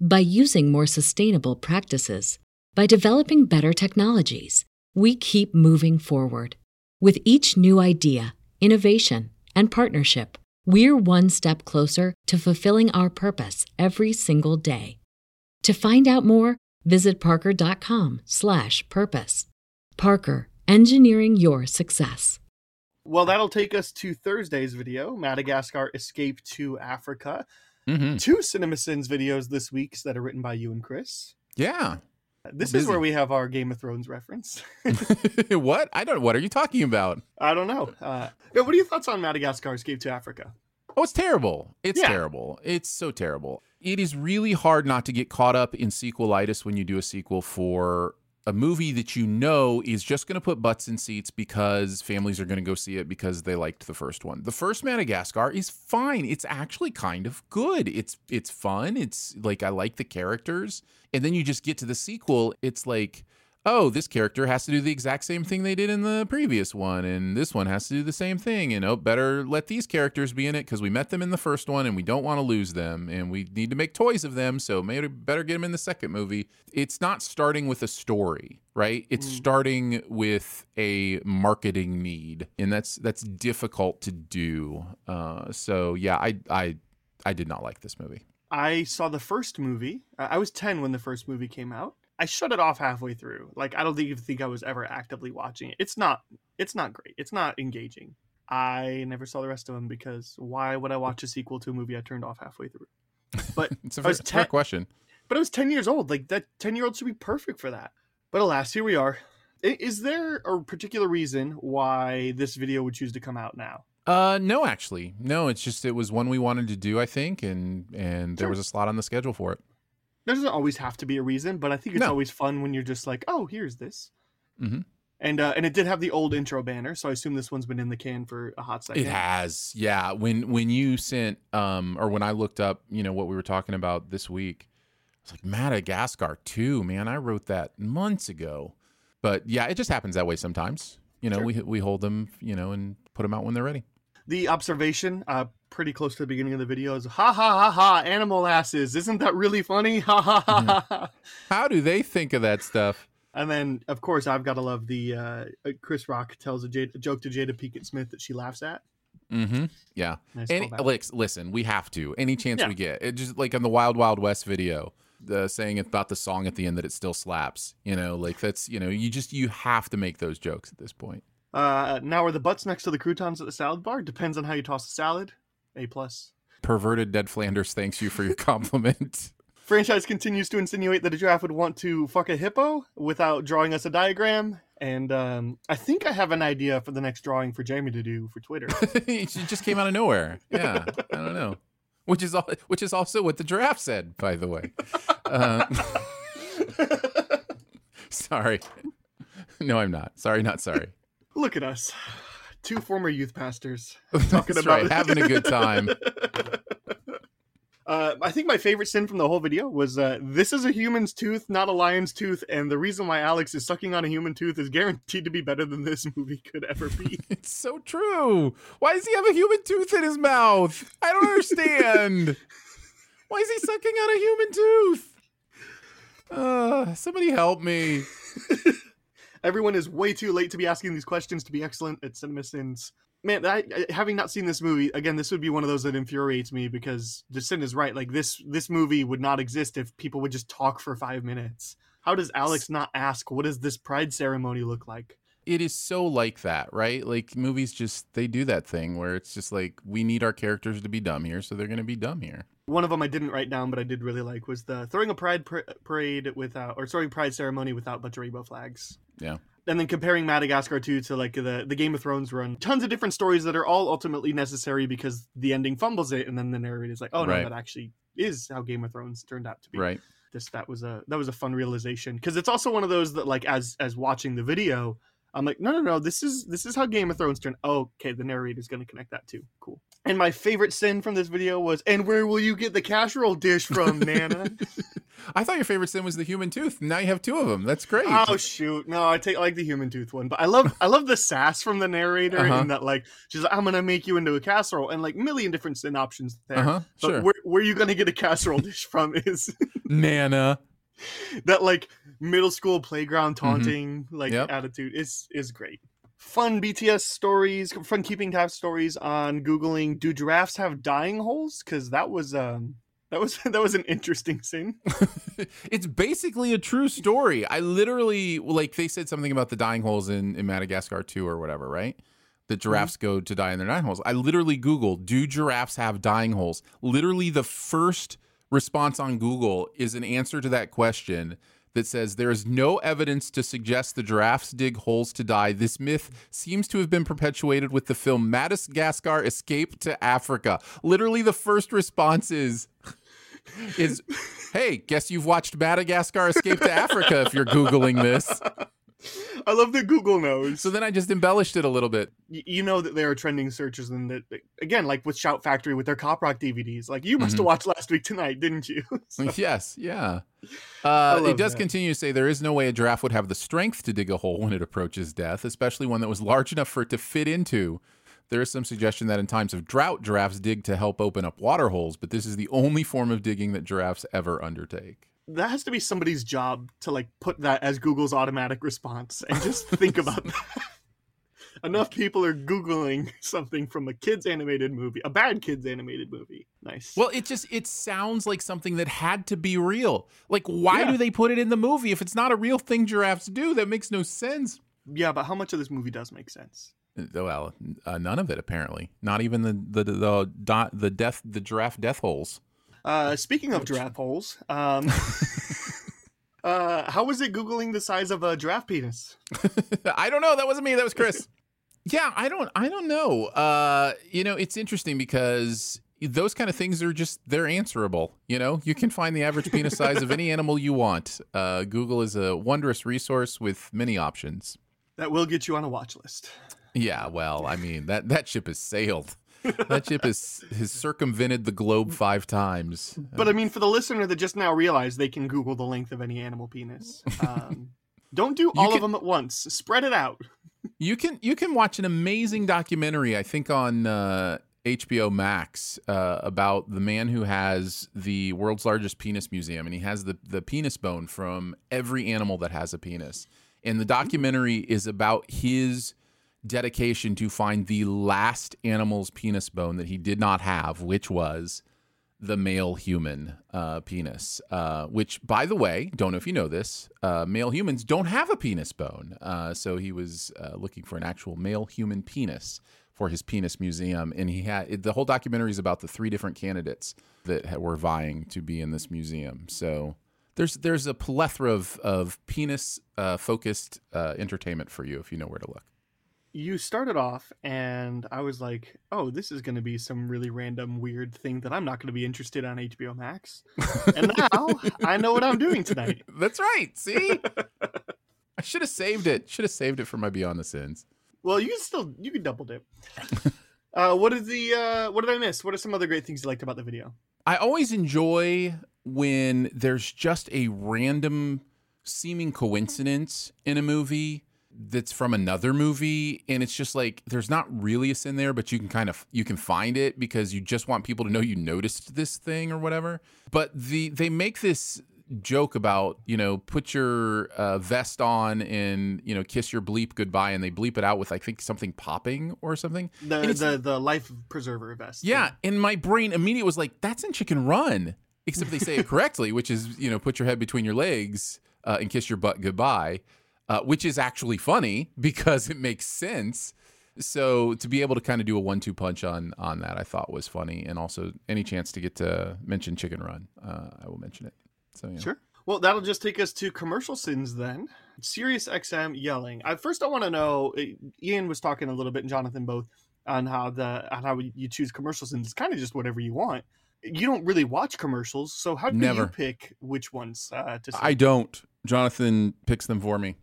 by using more sustainable practices, by developing better technologies. We keep moving forward. With each new idea, innovation, and partnership, we're one step closer to fulfilling our purpose every single day. To find out more, visit parker.com/purpose. Parker, engineering your success. Well, that'll take us to Thursday's video Madagascar Escape to Africa. Mhm. Two CinemaSins videos this week that are written by you and Chris. Yeah. This is where we have our Game of Thrones reference. what? I don't. What are you talking about? I don't know. Uh, what are your thoughts on Madagascar Escape to Africa? Oh, it's terrible. It's Yeah. terrible. It's so terrible. It is really hard not to get caught up in sequelitis when you do a sequel for a movie that you know is just going to put butts in seats because families are going to go see it because they liked the first one. The first Madagascar is fine. It's actually kind of good. It's it's fun. It's like I like the characters. And then you just get to the sequel, it's like oh, this character has to do the exact same thing they did in the previous one, and this one has to do the same thing. And oh, better let these characters be in it because we met them in the first one and we don't want to lose them, and we need to make toys of them, so maybe better get them in the second movie. It's not starting with a story, right? It's starting with a marketing need, and that's that's difficult to do. Uh, so yeah, I I I did not like this movie. I saw the first movie. I I was 10 when the first movie came out. I shut it off halfway through. Like I don't even think I was ever actively watching it. It's not it's not great. It's not engaging. I never saw the rest of them because why would I watch a sequel to a movie I turned off halfway through? But It's a fair, fair 10 question. but I was 10 years old. Like that 10 year old should be perfect for that. But alas, here we are. Is there a particular reason why this video would choose to come out now? Uh, no, actually, no. It's just it was one we wanted to do, I think, and and there Sure. was a slot on the schedule for it. There doesn't always have to be a reason, but I think it's No. always fun when you're just like, oh, here's this. Mhm. And uh, and it did have the old intro banner, so I assume this one's been in the can for a hot second. It has, yeah. When when you sent um or when I looked up, you know what we were talking about this week, I was like Madagascar too, man. I wrote that months ago, but yeah, it just happens that way sometimes. You know, Sure. we we hold them, you know, and put them out when they're ready. The observation, uh, pretty close to the beginning of the video, is ha ha ha ha, animal asses. Isn't that really funny? Ha ha ha ha. ha. How do they think of that stuff? And then, of course, I've got to love the uh, Chris Rock tells a, joke to Jada Pinkett Smith that she laughs at. Mm-hmm. Yeah. Nice Any. Listen, we have to. Any chance Yeah. we get. It just like on the Wild Wild West video, the saying about the song at the end that it still slaps. You know, like that's you know, you just you have to make those jokes at this point. Uh, now, are the butts next to the croutons at the salad bar? Depends on how you toss the salad. A plus. Perverted Ned Flanders thanks you for your compliment. Franchise continues to insinuate that a giraffe would want to fuck a hippo without drawing us a diagram. And um, I think I have an idea for the next drawing for Jamie to do for Twitter. it just came out of nowhere. Yeah, I don't know. Which is all, which is also what the giraffe said, by the way. Uh, sorry. No, I'm not. Sorry, not sorry. Look at us, two former youth pastors talking about right, having a good time. Uh, I think my favorite sin from the whole video was uh, this is a human's tooth, not a lion's tooth, and the reason why Alex is sucking on a human tooth is guaranteed to be better than this movie could ever be. It's so true. Why does he have a human tooth in his mouth? I don't understand. Why is he sucking on a human tooth? Uh, somebody help me. Everyone is way too late to be asking these questions to be excellent at CinemaSins. Man, I, I- having not seen this movie again, this would be one of those that infuriates me because Jacinda is right. Like this, this movie would not exist if people would just talk for five minutes. How does Alex not ask, "What does this pride ceremony look like?" It is so like that, right? Like movies just they do that thing where it's just like we need our characters to be dumb here, so they're going to be dumb here. One of them I didn't write down, but I did really like was the throwing a pride par- parade without, or throwing pride ceremony without bunch of rainbow flags. Yeah. and then comparing Madagascar 2 to like the the Game of Thrones run. Tons of different stories that are all ultimately necessary because the ending fumbles it and then the narrator is like, "Oh no, Right. that actually is how Game of Thrones turned out to be." Right. This that was a that was a fun realization because it's also one of those that like as as watching the video, I'm like, "No, no, no, this is this is how Game of Thrones turned." Oh, okay, the narrator's going to connect that too. Cool. And my favorite sin from this video was, "And where will you get the casserole dish from, Nana?" I thought your favorite sin was the human tooth. Now you have two of them. That's great. Oh shoot! No, I take I like the human tooth one, but I love I love the sass from the narrator Uh-huh. in that like she's like I'm gonna make you into a casserole and like million different sin options there. Uh-huh, But sure. where where you gonna get a casserole dish from is Nana. that like middle school playground taunting like Mm-hmm. Yep. attitude is is great. Fun BTS stories, fun keeping tabs stories on googling. Do giraffes have dying holes? Because that was um that was that was an interesting scene. it's basically a true story. I literally like they said something about the dying holes in, in Madagascar 2 or whatever, right? The giraffes go to die in their dying holes. I literally Googled, do giraffes have dying holes? Literally the first response on Google is an answer to that question that says there is no evidence to suggest the giraffes dig holes to die. This myth seems to have been perpetuated with the film Madagascar Escape to Africa. Literally the first response is is hey, guess you've watched Madagascar Escape to Africa if you're Googling this. I love that Google knows. So then I just embellished it a little bit. you know that there are trending searches and that again like with shout factory with their cop rock dvds like you must Mm-hmm. have watched last week tonight didn't you So- Yes, yeah. Uh, it does that. continue to say there is no way a giraffe would have the strength to dig a hole when it approaches death, especially one that was large enough for it to fit into. There is some suggestion that in times of drought, giraffes dig to help open up water holes, but this is the only form of digging that giraffes ever undertake. That has to be somebody's job to like put that as google's automatic response and just think about that enough people are googling something from a kids animated movie a bad kids animated movie nice Well, it just it sounds like something that had to be real. Like, why Yeah. do they put it in the movie if it's not a real thing giraffes do? That makes no sense. yeah but how much of this movie does make sense Uh, Well, uh, none of it apparently. Not even the the the the, the death the giraffe death holes. Uh speaking of giraffe holes um uh how was it googling the size of a giraffe penis I don't know. That wasn't me. That was Chris. yeah, I don't. I don't know. Uh, you know, it's interesting because those kind of things are just they're answerable. You know, you can find the average penis size of any animal you want. Uh, Google is a wondrous resource with many options. that will get you on a watch list Yeah, well, I mean that that ship has sailed. That ship has has circumvented the globe five times. But I mean, for the listener that just now realized they can Google the length of any animal penis, um, don't do all of them at once. Spread it out. You can you can watch an amazing documentary, I think on uh, HBO Max, uh, about the man who has the world's largest penis museum, and he has the the penis bone from every animal that has a penis. And the documentary is about his dedication to find the last animal's penis bone that he did not have, which was the male human uh, penis. Uh, which, by the way, don't know if you know this, uh, male humans don't have a penis bone. Uh, so he was uh, looking for an actual male human penis for his penis museum, and he had it, the whole documentary is about the three different candidates that ha- were vying to be in this museum. So. There's there's a plethora of, of penis uh, focused entertainment for you if you know where to look. You started off, and I was like, "Oh, this is going to be some really random, weird thing that I'm not going to be interested on HBO Max." and now I know what I'm doing tonight. That's right. See, I should have saved it. Should have saved it for my Beyond the Sins. Well, you can still you can double dip. Uh, what is the uh, what did I miss? What are some other great things you liked about the video? I always enjoy when there's just a random seeming coincidence in a movie that's from another movie and it's just like there's not really a sin there but you can kind of you can find it because you just want people to know you noticed this thing or whatever but the they make this joke about you know put your uh, vest on and you know kiss your bleep goodbye and they bleep it out with i think something popping or something The the the life preserver vest. yeah, and my brain immediately was like, "That's in Chicken Run," except they say it correctly, which is you know, put your head between your legs uh, and kiss your butt goodbye. Uh, which is actually funny because it makes sense. So to be able to kind of do a one-two punch on on that, I thought was funny, and also any chance to get to mention Chicken Run, uh, I will mention it. So yeah. Sure. Well, that'll just take us to commercial sins then. Sirius XM yelling. I first I want to know. uh, Ian was talking a little bit, and Jonathan both on how the on how you choose commercial sins. It's kind of just whatever you want. You don't really watch commercials, so how do Never. you pick which ones uh, to see? I don't. Jonathan picks them for me.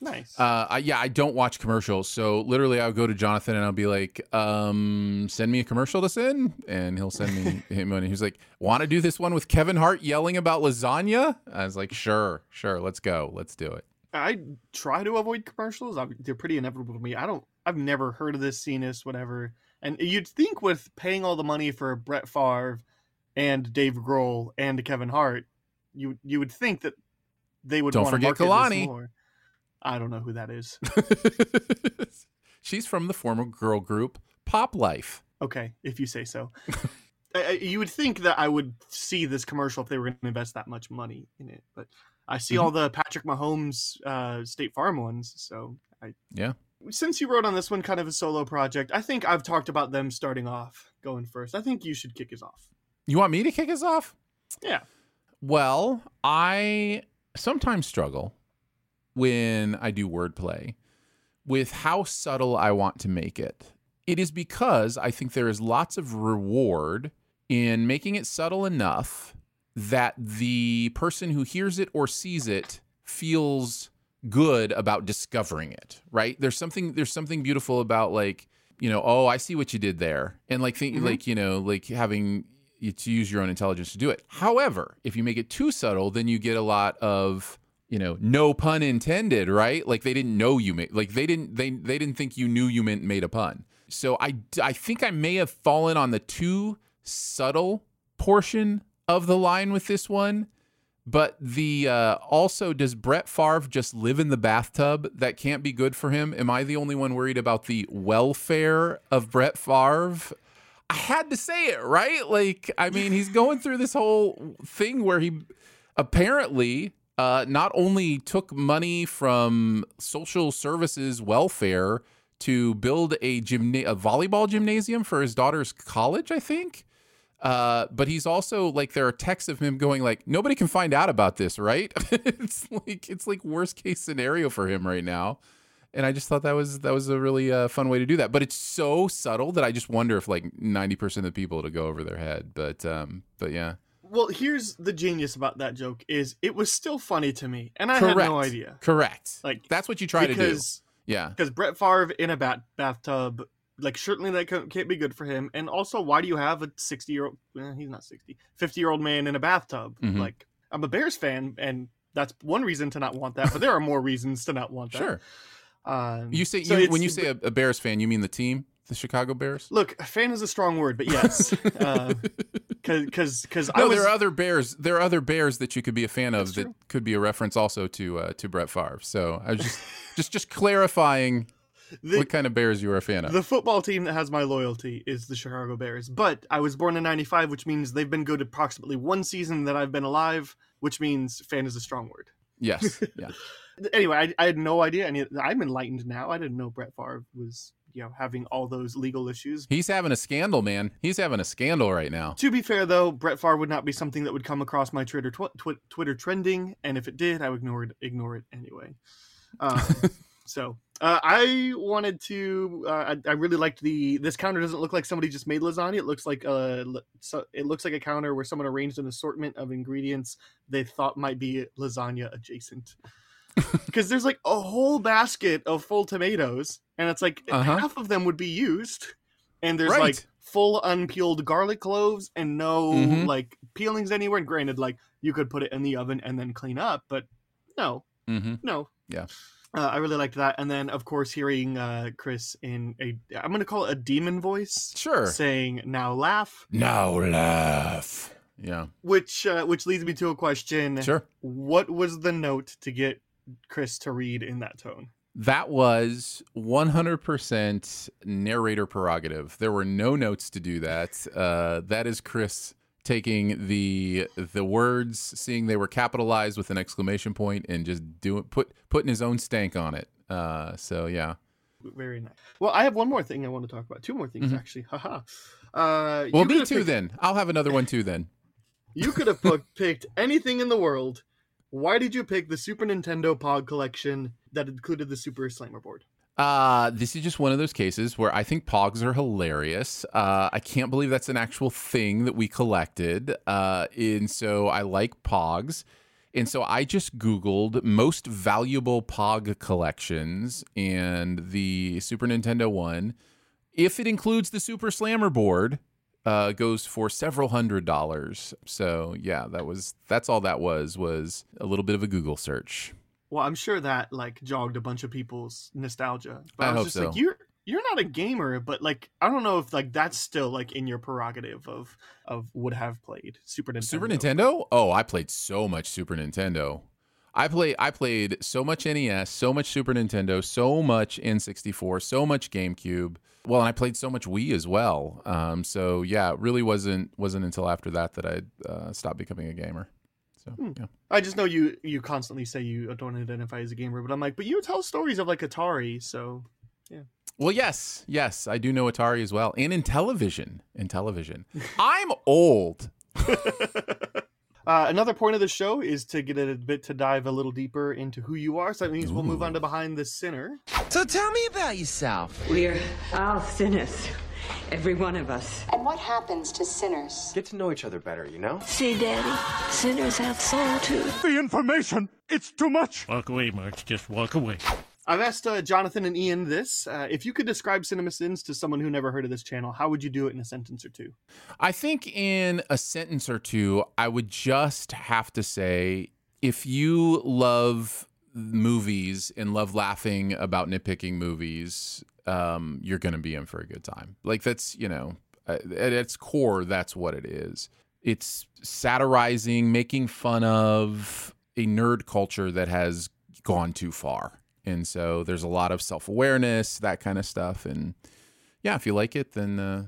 Nice. Uh, I, yeah, I don't watch commercials. So literally, I'll go to Jonathan and I'll be like, um, "Send me a commercial to send," and he'll send me him one. And he's like, "Want to do this one with Kevin Hart yelling about lasagna?" I was like, "Sure, sure, let's go, let's do it." I try to avoid commercials. I, they're pretty inevitable to me. I don't. I've never heard of this, seen this, whatever. And you'd think with paying all the money for Brett Favre and Dave Grohl and Kevin Hart, you you would think that they would Don't forget market this Kalani. I don't know who that is. She's from the former girl group Pop Life. Okay, if you say so. I- I- you would think that I would see this commercial if they were going to invest that much money in it, but I see Mm-hmm. all the Patrick Mahomes uh, State Farm ones, so I Yeah. since you wrote on this one kind of a solo project, I think I've talked about them starting off going first. I think you should kick us off. You want me to kick us off? Yeah. Well, I sometimes struggle when I do wordplay with how subtle I want to make it. It is because I think there is lots of reward in making it subtle enough that the person who hears it or sees it feels good about discovering it, right? There's something there's something beautiful about like, you know, oh, I see what you did there. And like think mm-hmm. like, you know, like having you to use your own intelligence to do it. However, if you make it too subtle, then you get a lot of you know, no pun intended, right? Like they didn't know you made, like they didn't, they they didn't think you knew you meant made a pun. So I, I think I may have fallen on the too subtle portion of the line with this one. But the uh, also, does Brett Favre just live in the bathtub? That can't be good for him. Am I the only one worried about the welfare of Brett Favre? I had to say it, right? Like, I mean, he's going through this whole thing where he apparently uh, not only took money from social services welfare to build a gymna- a volleyball gymnasium for his daughter's college, I think. Uh, but he's also like there are texts of him going like nobody can find out about this, right? it's like it's like worst case scenario for him right now. And I just thought that was that was a really uh, fun way to do that. But it's so subtle that I just wonder if like ninety percent of the people to go over their head. But um, but yeah, Well, here's the genius about that joke is it was still funny to me, and I had no idea. Correct. Like, that's what you try to do. Yeah. because Brett Favre in a bat bathtub, like certainly that can't be good for him. And also, why do you have a 60 year old? Eh, he's not 60, 50 year old man in a bathtub. Mhm. Like I'm a Bears fan, and that's one reason to not want that. But there are more reasons to not want that. Sure. Um, You say so you, when you say a, a Bears fan, you mean the team, the Chicago Bears? look, fan is a strong word, but yes, because because I No, was there are other Bears. There are other Bears that you could be a fan of that could be a reference also to uh, to Brett Favre. So I was just just just clarifying the, what kind of Bears you were a fan of. The football team that has my loyalty is the Chicago Bears. But I was born in 95, which means they've been good approximately one season that I've been alive, which means fan is a strong word. yes. Yeah. Anyway, I, I had no idea. I'm enlightened now. I didn't know Brett Favre was, you know, having all those legal issues. He's having a scandal, man. He's having a scandal right now. To be fair, though, Brett Favre would not be something that would come across my Twitter tw- tw- Twitter trending, and if it did, I would ignore it, ignore it anyway. Um, so uh, I wanted to. Uh, I, I really liked the. This counter doesn't look like somebody just made lasagna. It looks like a. So it looks like a counter where someone arranged an assortment of ingredients they thought might be lasagna adjacent. Because there's like a whole basket of full tomatoes, and it's like Uh-huh. half of them would be used, and there's Right. like full unpeeled garlic cloves and no Mhm. like peelings anywhere. And granted, like you could put it in the oven and then clean up, but no, mm-hmm. no. Yeah. Uh, I really liked that, and then of course hearing uh, Chris in a I'm gonna call it a demon voice, Sure. saying "now laugh," Now laugh. Yeah. which uh, which leads me to a question: Sure. What was the note to get Chris to read in that tone? That was 100% narrator prerogative. There were no notes to do that. Uh, that is Chris taking the the words, seeing they were capitalized with an exclamation point, and just doing put putting his own stank on it. Uh, so yeah. Very nice. Well, I have one more thing I want to talk about. Two more things actually. Haha. Uh, Well, me too. picked- Then I'll have another one too. Then You could have picked anything in the world. Why did you pick the Super Nintendo Pog collection that included the Super Slammer board? Uh, this is just one of those cases where I think Pogs are hilarious. Uh, I can't believe that's an actual thing that we collected. Uh, and so I like Pogs. And so I just Googled most valuable Pog collections and the Super Nintendo one, if it includes the Super Slammer board, uh, goes for several hundred dollars. So yeah, that was that's all that was was a little bit of a Google search. Well, I'm sure that like jogged a bunch of people's nostalgia. But I, I was hope just so. like, you're you're not a gamer, but like I don't know if like that's still like in your prerogative of of would have played Super Nintendo. Super Nintendo? Oh, I played so much Super Nintendo. I play I played so much NES, so much Super Nintendo, so much N64, so much GameCube. Well, and I played so much Wii as well. Um, so yeah, it really wasn't wasn't until after that that I uh, stopped becoming a gamer. So Hmm. yeah. I just know you you constantly say you don't identify as a gamer, but I'm like, but you tell stories of like Atari, so yeah. Well, yes, yes, I do know Atari as well, and in television, in television, I'm old. Uh, another point of the show is to get a bit to dive a little deeper into who you are. So that means we'll move on to behind the sinner. So tell me about yourself. We're all sinners. Every one of us. And what happens to sinners? Get to know each other better, you know? See, Daddy, sinners have soul too. The information, it's too much. Walk away, March. Just walk away. I've asked uh, Jonathan and Ian this: uh, if you could describe CinemaSins to someone who never heard of this channel, how would you do it in a sentence or two? I think in a sentence or two, I would just have to say if you love movies and love laughing about nitpicking movies, um, you're going to be in for a good time. Like, that's, you know, uh, at its core, that's what it is. It's satirizing, making fun of a nerd culture that has gone too far. And so there's a lot of self awareness, that kind of stuff. And yeah, if you like it, then. Uh,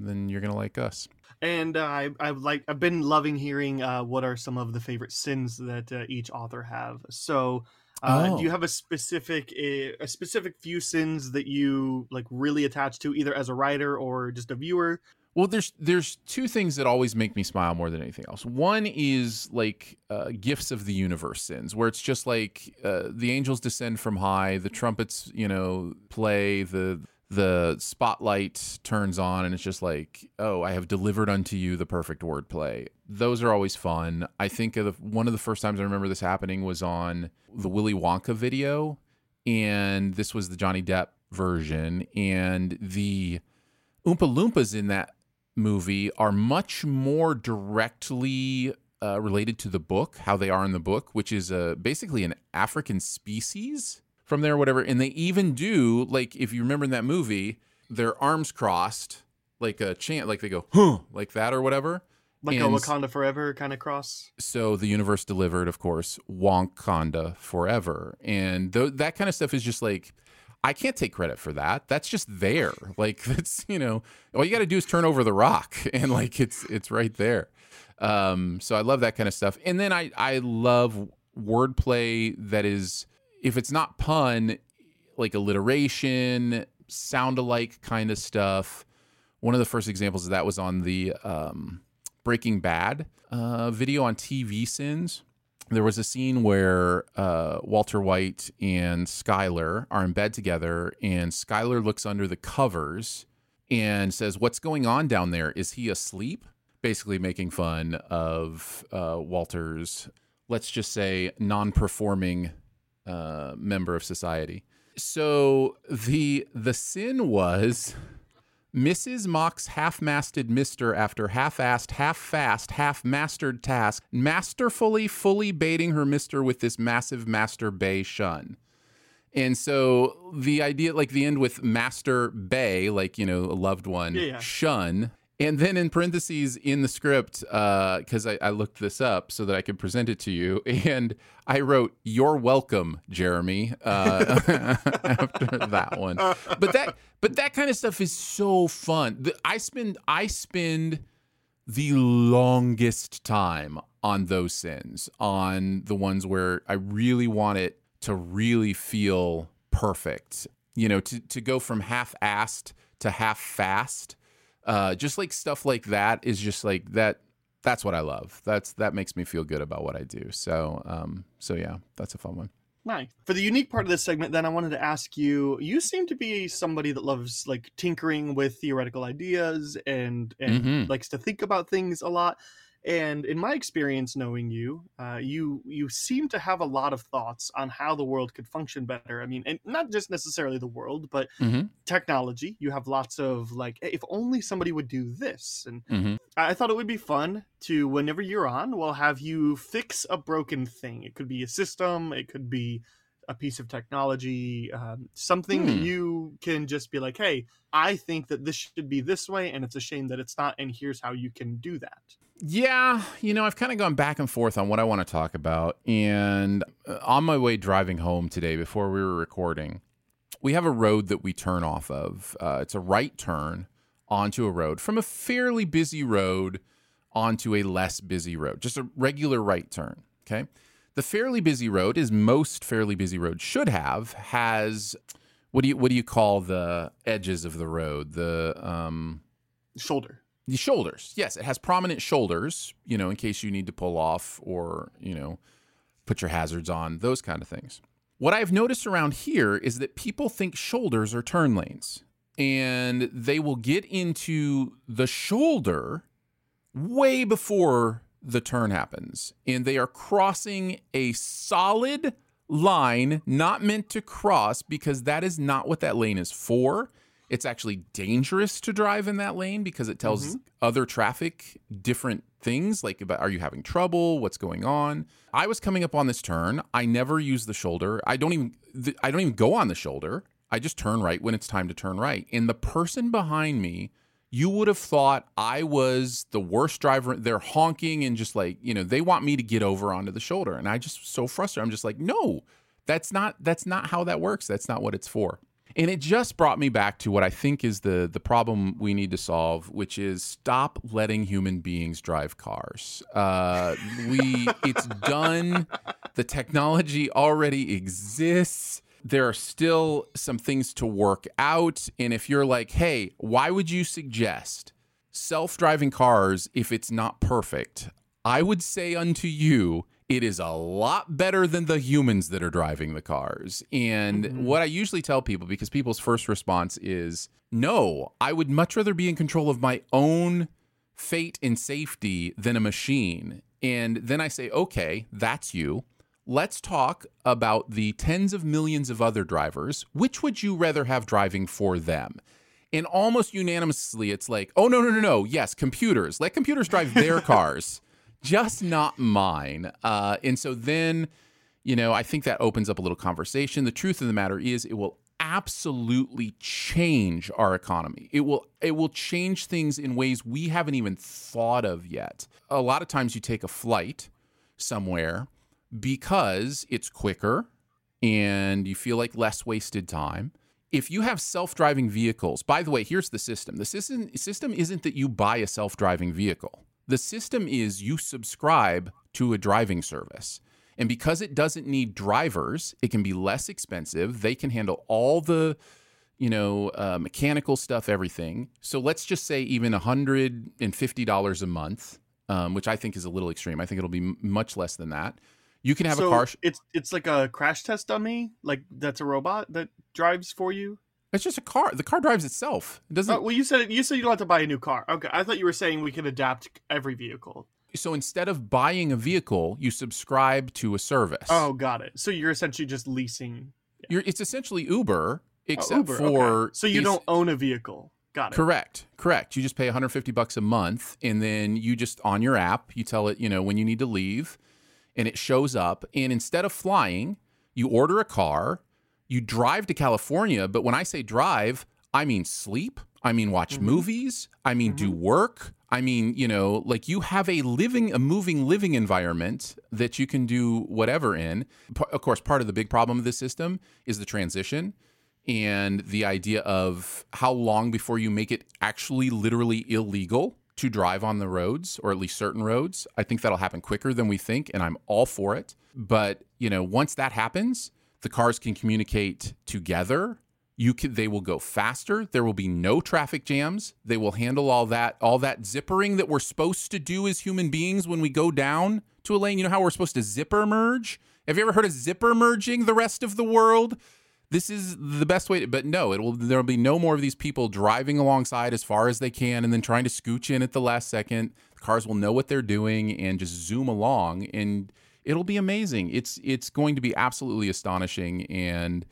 then you're gonna like us. And uh, I, I've like I've been loving hearing uh, what are some of the favorite sins that uh, each author have. So, uh, Oh. do you have a specific a, a specific few sins that you like really attach to, either as a writer or just a viewer? Well, there's there's two things that always make me smile more than anything else. One is like uh, gifts of the universe sins, where it's just like uh, the angels descend from high, the trumpets, you know, play, the the spotlight turns on, and it's just like, oh, I have delivered unto you the perfect wordplay. Those are always fun. I think of the, one of the first times I remember this happening was on the Willy Wonka video, and this was the Johnny Depp version, and the Oompa Loompas in that movie are much more directly uh, related to the book, how they are in the book, which is uh, basically an African species from there, or whatever. And they even do, like, if you remember in that movie, their arms crossed, like a chant, like they go, huh, like that or whatever. Like a Wakanda Forever kind of cross. so the universe delivered, of course, Wakanda forever, and th- that kind of stuff is just like I can't take credit for that. That's just there. Like that's you know all you got to do is turn over the rock, and like it's it's right there. Um, so I love that kind of stuff, and then I I love wordplay that is if it's not pun, like alliteration, sound alike kind of stuff. One of the first examples of that was on the um, Breaking Bad uh, video on TV Sins. There was a scene where uh, Walter White and Skyler are in bed together, and Skyler looks under the covers and says, What's going on down there? Is he asleep? Basically, making fun of uh, Walter's, let's just say, non performing uh, member of society. So the the sin was Mrs. Mock's half-masted mister after half-assed, half-fast, half-mastered task, masterfully fully baiting her mister with this massive master bay shun. And so the idea, like the end with master bay, like, you know, a loved one, Yeah, yeah. shun. And then in parentheses in the script, because I, I looked this up so that I could present it to you, and I wrote "You're welcome, Jeremy" uh, after that one. But that, but that kind of stuff is so fun. The, I spend, I spend the longest time on those sins, on the ones where I really want it to really feel perfect. You know, to, to go from half assed to half fast. Uh, just like stuff like that is just like that. That's what I love. That's that makes me feel good about what I do. So, um, so yeah, that's a fun one. Nice. For the unique part of this segment, then I wanted to ask you. You seem to be somebody that loves like tinkering with theoretical ideas and and Mhm. likes to think about things a lot. And in my experience, knowing you, uh, you you seem to have a lot of thoughts on how the world could function better. I mean, and not just necessarily the world, but Mhm. technology. You have lots of like, if only somebody would do this, and Mhm. I I thought it would be fun to, whenever you're on, we'll have you fix a broken thing. It could be a system, it could be a piece of technology, um, something that Hmm. you can just be like, hey, I think that this should be this way, and it's a shame that it's not, and here's how you can do that. Yeah, you know, I've kind of gone back and forth on what I want to talk about. And uh, on my way driving home today, before we were recording, we have a road that we turn off of. Uh, it's a right turn onto a road from a fairly busy road onto a less busy road, just a regular right turn. Okay. The fairly busy road, as most fairly busy roads should have, has what do you what do you call the edges of the road? The um, Shoulder. the shoulders. Yes, it has prominent shoulders, you know, in case you need to pull off or, you know, put your hazards on, those kind of things. What I've noticed around here is that people think shoulders are turn lanes and they will get into the shoulder way before the turn happens. And they are crossing a solid line not meant to cross because that is not what that lane is for. It's actually dangerous to drive in that lane because it tells mm-hmm. other traffic different things like about are you having trouble, what's going on. I was coming up on this turn. I never use the shoulder. I don't even I don't even go on the shoulder. I just turn right when it's time to turn right. And the person behind me, you would have thought I was the worst driver. They're honking and just like, you know, they want me to get over onto the shoulder. And I just so frustrated. I'm just like, no, that's not that's not how that works. That's not what it's for. And it just brought me back to what I think is the the problem we need to solve, which is stop letting human beings drive cars. Uh, we it's done. The technology already exists. There are still some things to work out. And if you're like, hey, why would you suggest self driving cars if it's not perfect? I would say unto you, it is a lot better than the humans that are driving the cars. And mm-hmm. what I usually tell people, because people's first response is, no, I would much rather be in control of my own fate and safety than a machine. And then I say, okay, that's you. Let's talk about the tens of millions of other drivers. Which would you rather have driving for them? And almost unanimously, it's like, oh, no, no, no, no. Yes, computers. Let computers drive their cars, just not mine. Uh, and so then, you know, I think that opens up a little conversation. The truth of the matter is, it will absolutely change our economy. It will it will change things in ways we haven't even thought of yet. A lot of times you take a flight somewhere because it's quicker and you feel like less wasted time. If you have self-driving vehicles, by the way, here's the system. The system system isn't that you buy a self-driving vehicle. The system is you subscribe to a driving service. And because it doesn't need drivers, it can be less expensive. They can handle all the, you know, uh, mechanical stuff, everything. So let's just say even $150 a month, um, which I think is a little extreme. I think it'll be m- much less than that. You can have so a car. sh- it's it's like a crash test dummy, like that's a robot that drives for you. It's just a car. The car drives itself. It doesn't. Oh, well, you said you said you don't have to buy a new car. Okay, I thought you were saying we can adapt every vehicle. so instead of buying a vehicle, you subscribe to a service. Oh, got it. So you're essentially just leasing. You're, it's essentially Uber, Oh, except Uber, for okay. so you don't own a vehicle. Got it. Correct. Correct. You just pay 150 bucks a month and then you just on your app, you tell it, you know, when you need to leave and it shows up and instead of flying, you order a car, you drive to California, but when I say drive, I mean sleep, I mean watch Mm-hmm. movies, I mean do work, I mean, you know, like you have a living a moving living environment that you can do whatever in. P- Of course, part of the big problem of this system is the transition and the idea of how long before you make it actually literally illegal to drive on the roads, or at least certain roads. I think that'll happen quicker than we think, and I'm all for it. But you know, once that happens, the cars can communicate together. You can, they will go faster. There will be no traffic jams. They will handle all that, all that zippering that we're supposed to do as human beings when we go down to a lane. You know how we're supposed to zipper merge? Have you ever heard of zipper merging the rest of the world? This is the best way to, but no, it will there'll be no more of these people driving alongside as far as they can and then trying to scooch in at the last second. The cars will know what they're doing and just zoom along and it'll be amazing. It's it's going to be absolutely astonishing and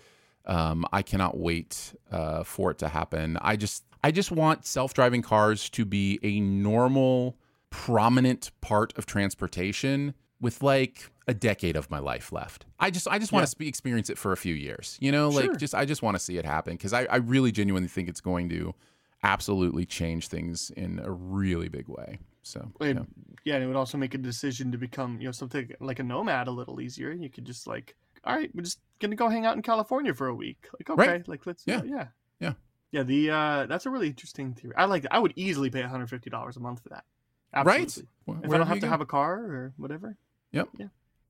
um, I cannot wait uh, for it to happen. I just I just want self-driving cars to be a normal prominent part of transportation with like a decade of my life left. I just I just want to experience it for a few years. You know, like Sure. just I just want to see it happen because I, I really genuinely think it's going to absolutely change things in a really big way. So yeah. yeah, and it would also make a decision to become, you know, something like a nomad a little easier. You could just like, all right, we're just gonna go hang out in California for a week. Like, okay, Right. like let's, Yeah. yeah, yeah, Yeah. The uh, that's a really interesting theory. I like. That. I would easily pay 150 dollars a month for that. Right. Absolutely. Wh- If I don't have to go. have a car or whatever. Yep. Yeah.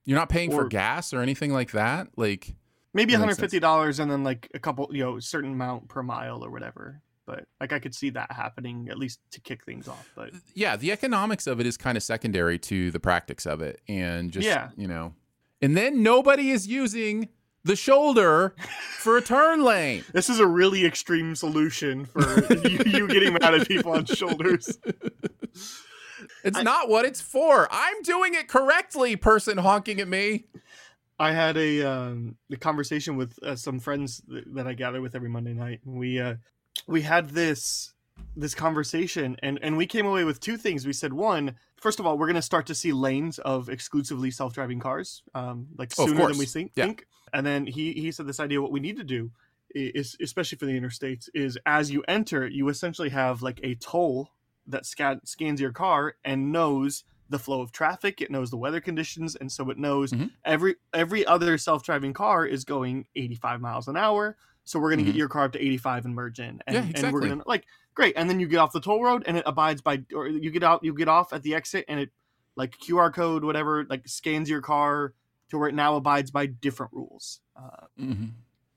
You're not paying for gas or anything like that. Like Maybe makes sense. 150 dollars and then like a couple, you know, certain amount per mile or whatever. But like I could see that happening at least to kick things off. But yeah, the economics of it is kind of secondary to the practice of it, and just Yeah. you know, and then nobody is using the shoulder for a turn lane. this is a really extreme solution for you, you getting mad at people on shoulders. It's not what it's for. I'm doing it correctly. Person honking at me. I had a um a conversation with uh, some friends th- that I gather with every Monday night. We uh we had this this conversation and and we came away with two things. We said one, first of all, we're going to start to see lanes of exclusively self-driving cars um like Oh, sooner than we think. Yeah. think. And then he he said this idea what we need to do is especially for the interstates is as you enter, you essentially have like a toll that scan, scans your car and knows the flow of traffic it knows the weather conditions and so it knows Mm-hmm. every every other self-driving car is going 85 miles an hour so we're going to Mhm. get your car up to 85 and merge in and, Yeah, and we're exactly. going to like great and then you get off the toll road and it abides by or you get out you get off at the exit and it like qr code whatever like scans your car to where it now abides by different rules uh, hmm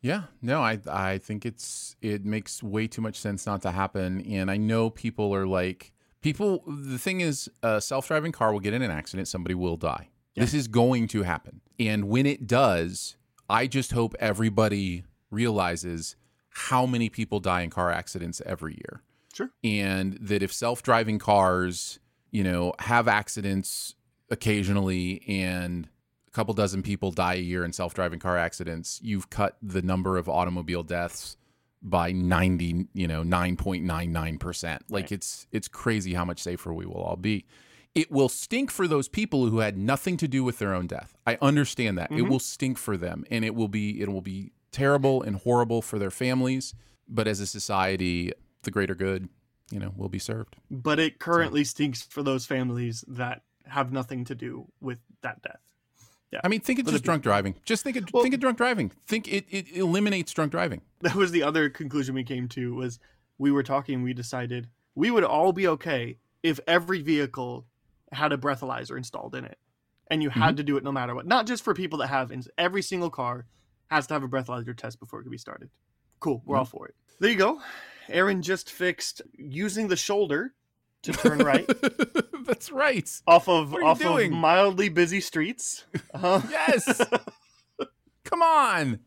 Yeah, no, I I think it's it makes way too much sense not to happen, and I know people are like people. The thing is, a self driving car will get in an accident, somebody will die. This is going to happen, and when it does, I just hope everybody realizes how many people die in car accidents every year. Sure. and that if self driving cars, you know, have accidents occasionally and a couple dozen people die a year in self-driving car accidents you've cut the number of automobile deaths by 90 you know 9.99% like it's it's crazy how much safer we will all be. It will stink for those people who had nothing to do with their own death. I understand that. It Mhm. will stink for them and it will be it will be terrible and horrible for their families. But as a society the greater good you know will be served. But it currently stinks for those families that have nothing to do with that death yeah I mean, think of just drunk driving. Just think of think of drunk driving. Think it, it eliminates drunk driving. that was the other conclusion we came to was we were talking we decided we would all be okay if every vehicle had a breathalyzer installed in it and you had Mhm. to do it no matter what not just for people that have every single car has to have a breathalyzer test before it can be started cool we're all Mhm. for it there you go aaron just fixed using the shoulder to turn right That's right. off of What are you off doing? of mildly busy streets uh, Yes. Come on.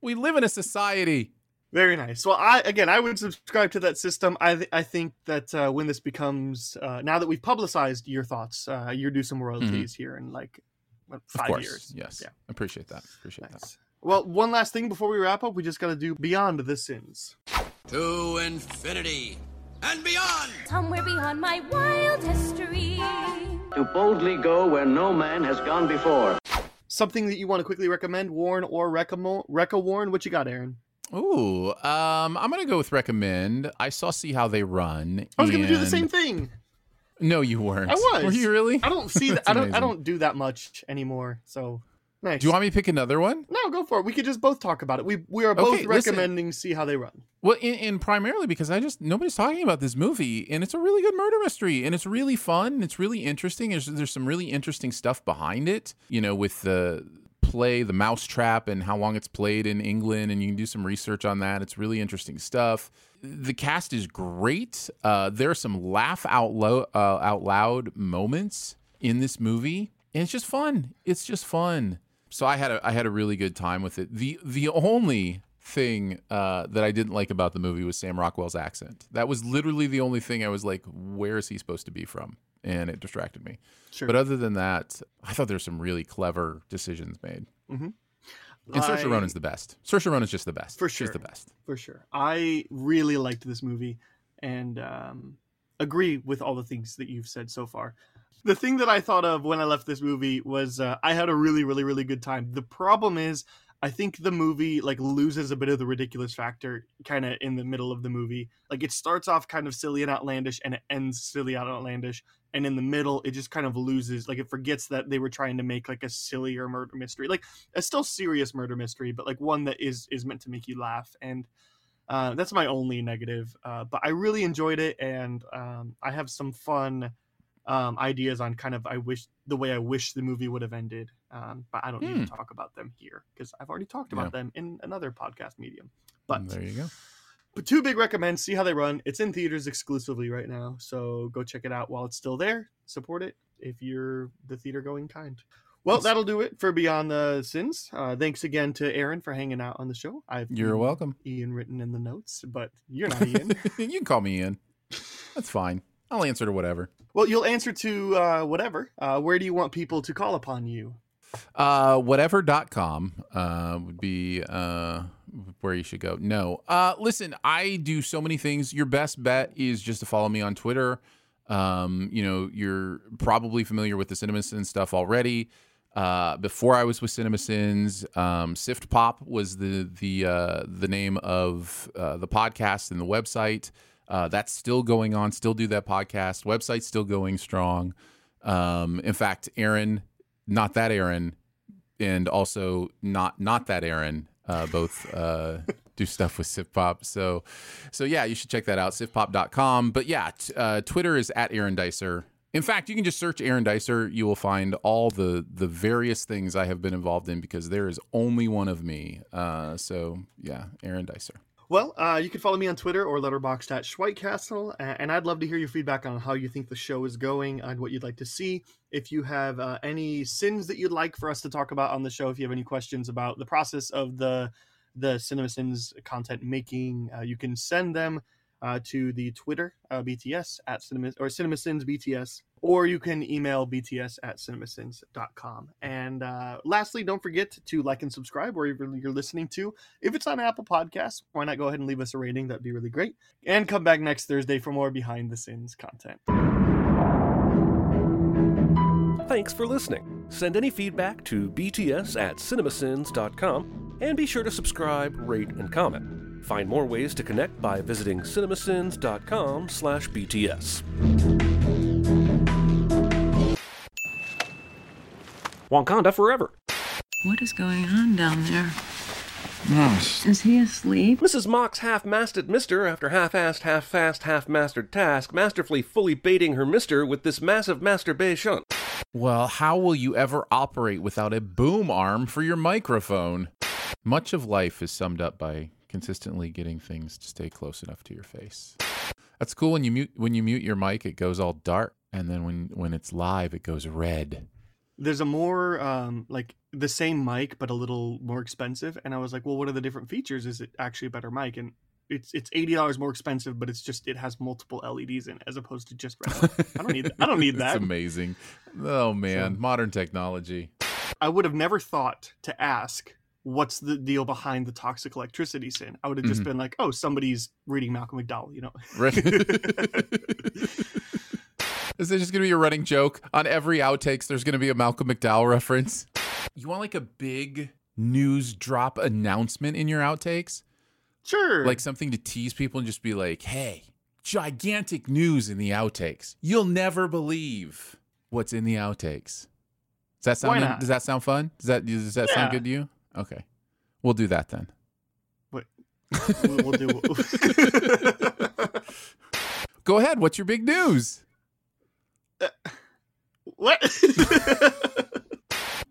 We live in a society. Very nice. Well, I again, I would subscribe to that system. I th- I think that uh, when this becomes uh, now that we've publicized your thoughts, uh, you're due some royalties here in like what, Mm-hmm. Of five course. years. Yes. Yeah. Appreciate that. Appreciate that. Well, one last thing before we wrap up, we just got to do beyond the sins. To infinity and beyond. Somewhere beyond my wildest dreams. To boldly go where no man has gone before. Something that you want to quickly recommend, warn or recamo- Recca warn. What you got, Aaron? Ooh, um, I'm gonna go with recommend. I saw see how they run. I was going to do the same thing. No, you weren't. I was. Were you really? I don't see that. I don't. I don't do that much anymore. So Nice. Do you want me to pick another one? No, go for it. We could just both talk about it. We we are both Okay, listen. recommending see how they run. Well, and, in primarily because I just nobody's talking about this movie, and it's a really good murder mystery, and it's really fun, and it's really interesting. There's there's some really interesting stuff behind it, you know, with the play, the mousetrap, and how long it's played in England, and you can do some research on that. It's really interesting stuff. The cast is great. Uh, there are some laugh out loud uh, out loud moments in this movie, and it's just fun. It's just fun. So I had a I had a really good time with it. The the only thing uh, that I didn't like about the movie was Sam Rockwell's accent. That was literally the only thing I was like, where is he supposed to be from? And it distracted me. Sure. But other than that, I thought there were some really clever decisions made. Mm-hmm. And Saoirse I- Ronan's the best. Saoirse Ronan's just the best. For sure. She's the best. For sure. I really liked this movie and um, agree with all the things that you've said so far. The thing that I thought of when I left this movie was uh, I had a really, really, really good time. The problem is, I think the movie like loses a bit of the ridiculous factor kind of in the middle of the movie. Like it starts off kind of silly and outlandish and it ends silly and outlandish. And in the middle, it just kind of loses. Like it forgets that they were trying to make like a sillier murder mystery, like a still serious murder mystery, but like one that is is meant to make you laugh. And uh, that's my only negative. Uh, but I really enjoyed it, and um, I have some fun um, ideas on kind of I wish the way I wish the movie would have ended. Um, but I don't need Hmm. to talk about them here because I've already talked about Yeah. them in another podcast medium. But there you go. but two big recommends. See how they run. It's in theaters exclusively right now, so go check it out while it's still there. Support it if you're the theater going kind. Well, Yes. that'll do it for Beyond the Sins. Uh, thanks again to Aaron for hanging out on the show. I've You're welcome. Ian written in the notes, but you're not Ian. you can call me Ian. That's fine. I'll answer to whatever. well, you'll answer to uh, whatever. Uh, where do you want people to call upon you? Uh, whatever.com uh, would be uh, where you should go. No. Uh, listen, I do so many things. Your best bet is just to follow me on Twitter. Um, you know, you're probably familiar with the CinemaSins stuff already. Uh, before I was with CinemaSins, um, Sift Pop was the the uh, the name of uh, the podcast and the website. Uh, that's still going on. Still do that podcast. Website's still going strong. Um, in fact, Aaron, not that Aaron, and also not not that Aaron, uh, both uh, do stuff with SiftPop. So, so yeah, you should check that out, siftpop.com. But yeah, t- uh, Twitter is at Aaron Dicer. In fact, you can just search Aaron Dicer. You will find all the the various things I have been involved in because there is only one of me. Uh, so yeah, Aaron Dicer. Well, uh, you can follow me on Twitter or letterboxd at Schweitcastle, and I'd love to hear your feedback on how you think the show is going and what you'd like to see. If you have uh, any sins that you'd like for us to talk about on the show, if you have any questions about the process of the the Cinema Sins content making, uh, you can send them uh, to the Twitter uh, BTS at cinema or CinemaSins BTS, or you can email BTS at cinemasins.com. And uh, lastly, don't forget to like and subscribe wherever you're listening to. If it's on Apple Podcasts, why not go ahead and leave us a rating? That'd be really great. And come back next Thursday for more behind the scenes content. Thanks for listening. Send any feedback to bts at cinemasins.com and be sure to subscribe, rate, and comment. Find more ways to connect by visiting cinemasins.com slash bts. Wakanda forever. What is going on down there? Yes. Is he asleep? Mrs. Mock's half-masted mister after half-assed, half-fast, half-mastered task, masterfully fully baiting her mister with this massive masturbation. Well, how will you ever operate without a boom arm for your microphone? Much of life is summed up by consistently getting things to stay close enough to your face. That's cool when you mute when you mute your mic it goes all dark and then when when it's live it goes red. There's a more um, like the same mic but a little more expensive, and I was like, well, what are the different features? Is it actually a better mic? And it's it's eighty dollars more expensive, but it's just it has multiple LEDs in it as opposed to just red. I don't need that. I don't need that. It's amazing. Oh man, modern technology. I would have never thought to ask what's the deal behind the toxic electricity sin. I would have just Mhm. been like, oh, somebody's reading Malcolm McDowell, you know. Right. Is there just going to be a running joke on every outtakes? There's going to be a Malcolm McDowell reference. You want like a big news drop announcement in your outtakes? Sure. Like something to tease people and just be like, hey, gigantic news in the outtakes. You'll never believe what's in the outtakes. Does that sound Why not? does that sound fun? Does that does that sound good to you? Okay. We'll do that then. What? we'll, we'll do. Go ahead. What's your big news? what?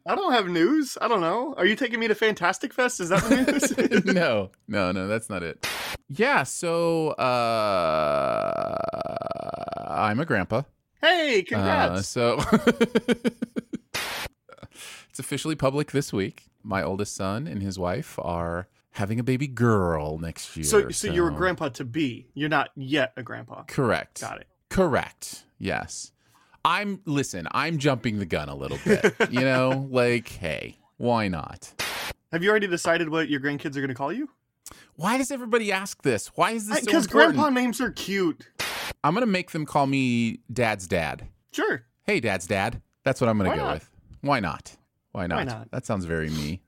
I don't have news. I don't know. Are you taking me to Fantastic Fest? Is that the news? no, no, no, that's not it. Yeah, so uh I'm a grandpa. hey, Uh, congrats! so it's officially public this week. My oldest son and his wife are having a baby girl next year. so, so you're a grandpa to be. You're not yet a grandpa. Correct. Got it. Correct. Yes. I'm listen, I'm jumping the gun a little bit. you know, like, hey, why not? Have you already decided what your grandkids are going to call you? Why does everybody ask this? Why is this so Because important? grandpa names are cute. I'm gonna make them call me Dad's dad. Sure. Hey, Dad's dad. That's what I'm gonna go not? with. Why not? Why not? Why not? That sounds very me.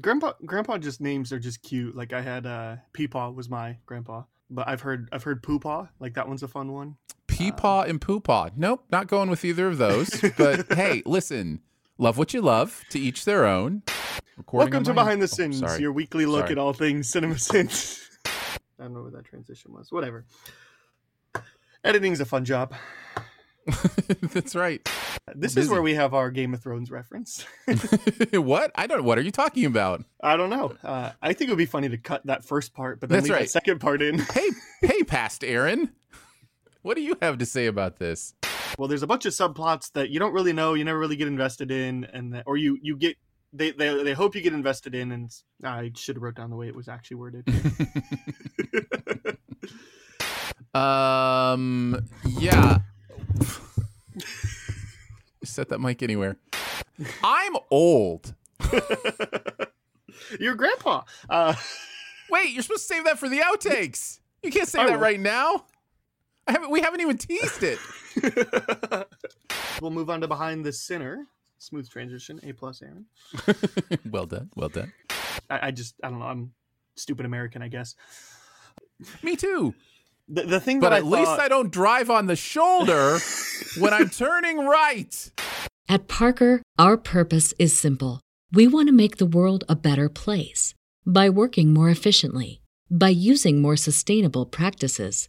Grandpa, grandpa, just names are just cute. Like I had uh, Peepaw was my grandpa, but I've heard I've heard Poopaw. Like that one's a fun one. Peepaw and Poopaw. Nope, not going with either of those. But hey, listen, love what you love. To each their own. Recording Welcome to my- Behind the Oh, Sins, sorry. your weekly look Sorry. at all things cinema sins. I don't know what that transition was. Whatever. Editing's a fun job. That's right. This Busy. is where we have our Game of Thrones reference. what? I don't. What are you talking about? I don't know. Uh, I think it would be funny to cut that first part, but then That's leave right. the second part in. Hey, hey, past Aaron. What do you have to say about this? Well, there's a bunch of subplots that you don't really know, you never really get invested in, and that, or you you get they, they they hope you get invested in, and I should have wrote down the way it was actually worded. Um. Yeah. Set that mic anywhere. I'm old. Your grandpa. Uh, Wait, you're supposed to save that for the outtakes. You can't say that right now. I haven't. We haven't even teased it. we'll move on to behind the sinner. Smooth transition. A plus, Aaron. well done. Well done. I, I just I don't know. I'm stupid American, I guess. Me too. The, the thing But that at I least thought- I don't drive on the shoulder when I'm turning right. At Parker, our purpose is simple. We want to make the world a better place by working more efficiently, by using more sustainable practices,